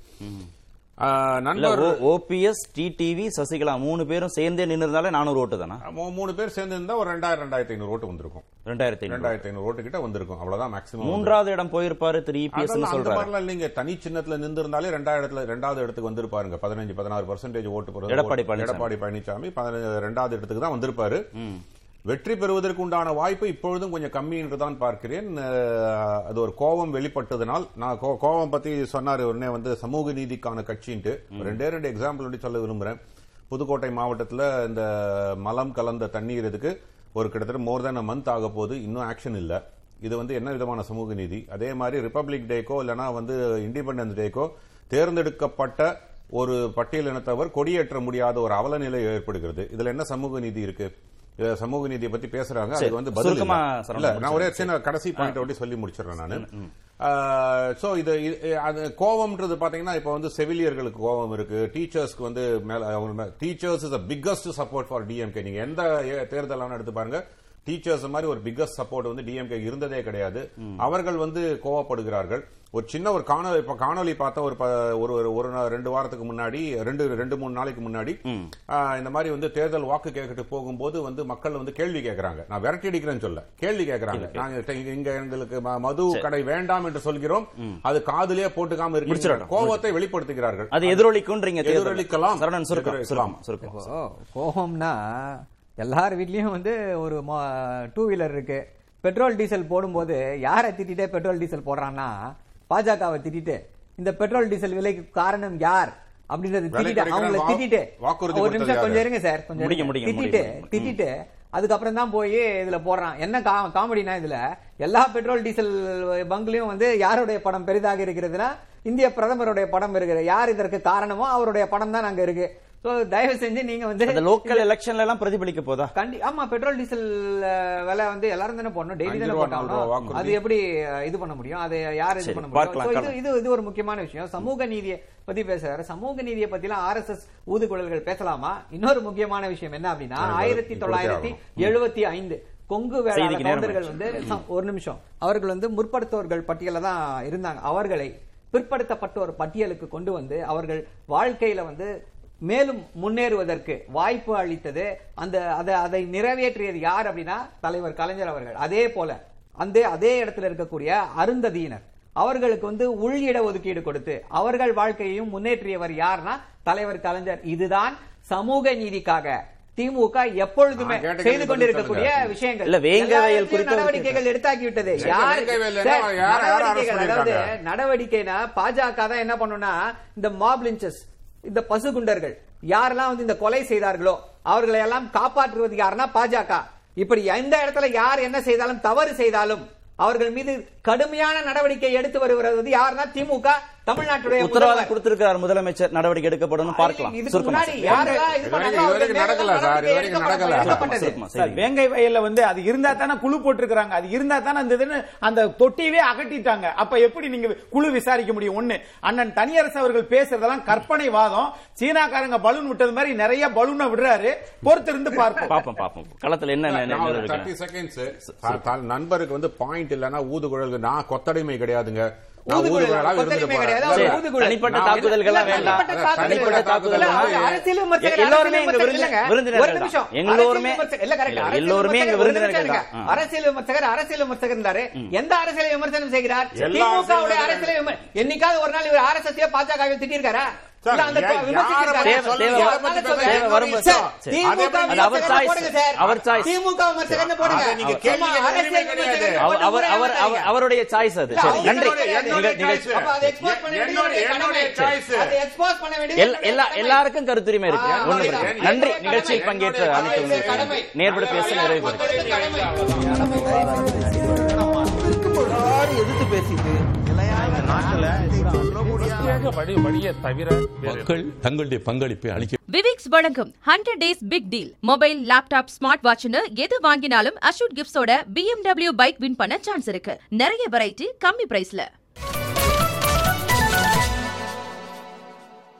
நண்பர் ஓபிஎஸ் டிடிவி சசிகலா மூணு பேரும் சேர்ந்தே நின்னுறதால நானூறு ஓட்டு தானா? மூணு பேர் சேர்ந்து இருந்தா ஒரு ரெண்டாயிரம் ரெண்டாயிரத்தி ஐநூறு ஓட்டு வந்திருக்கும். ரெண்டாயிரத்தி ரெண்டாயிரத்தி ஐநூறு ஓட்டு கிட்ட வந்திருக்கும். அவ்வளவுதான் மேக்ஸிமம் மூன்றாவது இடம் போயிருப்பாரு திரு இபிஎஸ் சொல்றாரு. இல்லைங்க. தனி சின்னத்துல நின்றிருந்தாலே ரெண்டாயிரத்துல ரெண்டாவது இடத்துக்கு வந்திருப்பாருங்க. பதினஞ்சு பதினாறு பர்சன்டேஜ் ஓட்டு எடப்பாடி பழனிசாமி. எடப்பாடி பழனிசாமி பதினஞ்சு- ரெண்டாவது இடத்துக்கு தான் வந்திருப்பாரு. வெற்றி பெறுவதற்கு உண்டான வாய்ப்பு இப்பொழுதும் கொஞ்சம் கம்மி என்று தான் பார்க்கிறேன். அது ஒரு கோபம் வெளிப்பட்டதனால் நான் கோபம் பத்தி சொன்னாரு உடனே வந்து சமூக நீதிக்கான கட்சின்ட்டு. ரெண்டே ரெண்டு எக்ஸாம்பிள் வந்து சொல்ல விரும்புறேன். புதுக்கோட்டை மாவட்டத்துல இந்த மலம் கலந்த தண்ணீர் இதுக்கு ஒரு கிட்டத்தட்ட மோர் தென் அ மந்த் ஆக போது இன்னும் ஆக்ஷன் இல்ல. இது வந்து என்ன விதமான சமூக நீதி? அதே மாதிரி ரிப்பப்ளிக் டேக்கோ இல்லனா வந்து இண்டிபெண்டன்ஸ் டேக்கோ தேர்ந்தெடுக்கப்பட்ட ஒரு பட்டியலினத்தவர் கொடியேற்ற முடியாத ஒரு அவல நிலை ஏற்படுகிறது. இதுல என்ன சமூக நீதி இருக்கு? சமூக நீதியை பத்தி பேசுறாங்க. அதுக்கு வந்து பதில் நான் ஒரே சின்ன கடைசி பாயிண்ட் ஒட்டி சொல்லி முடிச்சிடுறேன் நானு. சோ இது அது கோவம்ன்றது பாத்தீங்கன்னா இப்ப வந்து செவிலியர்களுக்கு கோவம் இருக்கு. டீச்சர்ஸ்க்கு வந்து மேல teachers is biggest support for DMK நீங்க எந்த தேர்தல் எடுத்து பாருங்க. டீச்சர்ஸ் மாதிரி ஒரு பிக்கஸ்ட் சப்போர்ட் வந்து டிஎம்கே இருந்ததே கிடையாது. அவர்கள் வந்து கோவப்படுகிறார்கள். ஒரு சின்ன ஒரு காணொலி இப்ப காணொலி பார்த்த ஒரு ஒரு ஒரு- ரெண்டு வாரத்துக்கு முன்னாடி ரெண்டு ரெண்டு மூணு நாளைக்கு முன்னாடி இந்த மாதிரி வந்து தேர்தல் வாக்கு கேட்கிட்டு போகும்போது வந்து மக்கள் வந்து கேள்வி கேட்கறாங்க நான் விரட்டி அடிக்கிறேன்னு சொல்ல. கேள்வி கேட்கறாங்க நாங்க இங்க- எங்களுக்கு மது கடை வேண்டாம் என்று சொல்கிறோம். அது காதுலயே போட்டுக்காம இருக்கு. கோபத்தை வெளிப்படுத்துகிறார்கள். அது எதிரொலிக்குன்றீங்க தேர்தல். எதிரொலிக்கலாம். கோபம்னா எல்லார் வீட்லயும் வந்து ஒரு டூ வீலர் இருக்கு. பெட்ரோல் டீசல் போடும்போது யாரை திட்டிட்டே பெட்ரோல் டீசல் போடுறான்னா பாஜகவை திட்டிட்டு இந்த பெட்ரோல் டீசல் விலைக்கு காரணம் யார்? அப்படின்றது திட்டிட்டு அவங்கள திட்டிட்டு ஒரு நிமிஷம் கொஞ்சம்? இருங்க சார் கொஞ்சம் திட்டிட்டு. திட்டிட்டு அதுக்கப்புறம் தான் போய் இதுல போடுறான். என்ன காமெடினா இதுல எல்லா பெட்ரோல் டீசல் பங்க்லயும் வந்து யாருடைய படம் பெரிதாக இருக்கிறதுனா இந்திய பிரதமருடைய படம் இருக்கிறது யார் இதற்கு காரணமோ அவருடைய படம் தான் அங்க இருக்கு. தயவு செஞ்சு நீங்க வந்து அந்த லோக்கல் எலெக்ஷன்ல எல்லாம் பிரதிபலிக்க போதா? கண்டி ஆமா பெட்ரோல் டீசல் விலை வந்து எல்லாரும் தானே போடணும். டெய்லி தானே வாக்குறுதி. அது எப்படி இது பண்ண முடியும்? அதை யார் இது பண்ண முடியும்? இது. இது இது ஒரு முக்கியமான விஷயம். சமூக நீதியை பத்தி பேசுறாரு. சமூக நீதியை பத்திலாம் ஆர்எஸ்எஸ் ஊதுகுழல்கள் பேசலாமா? இன்னொரு முக்கியமான விஷயம் என்ன அப்படின்னா ஆயிரத்தி தொள்ளாயிரத்தி எழுபத்தி ஐந்து கொங்கு நேரம் கவுண்டர்கள் வந்து ஒரு நிமிஷம். அவர்கள் வந்து முற்படுத்தோர்கள் பட்டியல தான் இருந்தாங்க. அவர்களை பிற்படுத்தப்பட்டோர் பட்டியலுக்கு கொண்டு வந்து அவர்கள் வாழ்க்கையில வந்து மேலும் முன்னேறுவதற்கு வாய்ப்பு அளித்தது. அந்த அதை அதை நிறைவேற்றியது யார் அப்படின்னா தலைவர் கலைஞர் அவர்கள். அதே போல அந்த அதே இடத்துல இருக்கக்கூடிய அருந்ததியினர். அவர்களுக்கு வந்து உள் இட ஒதுக்கீடு கொடுத்து அவர்கள் வாழ்க்கையையும் முன்னேற்றியவர் யார்னா தலைவர் கலைஞர். இதுதான் சமூக நீதிக்காக திமுக எப்பொழுதுமே செய்து கொண்டிருக்கக்கூடிய. விஷயங்கள். நடவடிக்கைகள் எடுத்தாக்கி விட்டது சரி, யார்? வேங்க வயல்ல சார், என்ன, யார் யார் arrest நடவடிக்கைகள், அதாவது? நடவடிக்கைனா பாஜக தான் என்ன பண்ணும்னா இந்த மாப் லிஞ்சஸ் இந்த பசுகுண்டர்கள் யாரெல்லாம் வந்து இந்த கொலை செய்தார்களோ அவர்களை எல்லாம் காப்பாற்றுவது யாருன்னா பாஜக. இப்படி எந்த இடத்துல யார் என்ன செய்தாலும் தவறு செய்தாலும் அவர்கள் மீது கடுமையான நடவடிக்கை எடுத்து வருவது யாருன்னா திமுக தமிழ்நாட்டுடைய உத்தரவாதம். கொடுத்திருக்கிறார் முதலமைச்சர் நடவடிக்கை எடுக்கப்படும் பார்க்கலாம். வேங்கை வயல்ல வந்து அது இருந்தா தானே குழு போட்டிருக்காங்க அது இருந்தா தானே அந்த அந்த தொட்டியவே அகட்டிட்டாங்க. அப்ப எப்படி நீங்க குழு விசாரிக்க முடியும்? ஒண்ணு அண்ணன் தனியரசு அவர்கள் பேசுறதெல்லாம் கற்பனை வாதம் சீனாக்காரங்க பலூன் விட்டது மாதிரி நிறைய பலூனை விடுறாரு. பொறுத்திருந்து பார்ப்போம். பாப்போம் பாப்போம் களத்துல என்ன நி- நான் ஒரு நிலவரம் 30 seconds, த- த- நண்பருக்கு வந்து பாயிண்ட் இல்லனா ஊதுகுழல் நான் கொத்தடிமை கிடையாதுங்க. தனிப்பட்ட தாக்குதல்கள் வேண்டாம். தனிப்பட்ட தாக்குதல் எல்லோருமே. எல்லோருமே அரசியல் விமர்சகர், அரசியல் எல்லோருமே எங்க விமர்சகர், ஒரு விருந்தினர்கள் நிமிஷம் தான். இருங்க. அரசியல் விமர்சகர் அரசியல் விமர்சகர் இருந்தாரு. எந்த அரசியலை விமர்சனம் செய்கிறார்? திமுக அரசியல் என்னைக்காவது ஒரு நாள் இவர் ஆர்எஸ்எஸ் பாஜக திட்டிருக்காரா? அவருடைய சாய்ஸ். அது நன்றி. எல்லாருக்கும் கருத்துரிமை இருக்கு. ஒண்ணு. நன்றி. நிகழ்ச்சியில். பங்கேற்ற அனைத்து. நேர்பட பேச நிறைவு. எதிர்த்து பேசிட்டு மக்கள் தங்களுடைய பங்களிப்பை அளிக்க விவிக்ஸ் வழங்கும் hundred days big deal mobile laptop smart வாட்ச்னு எது வாங்கினாலும் அஷூட் கிஃப்ட்ஸோட BMW பைக் வின் பண்ண சான்ஸ் இருக்கு. நிறைய வெரைட்டி கம்மி பிரைஸ்ல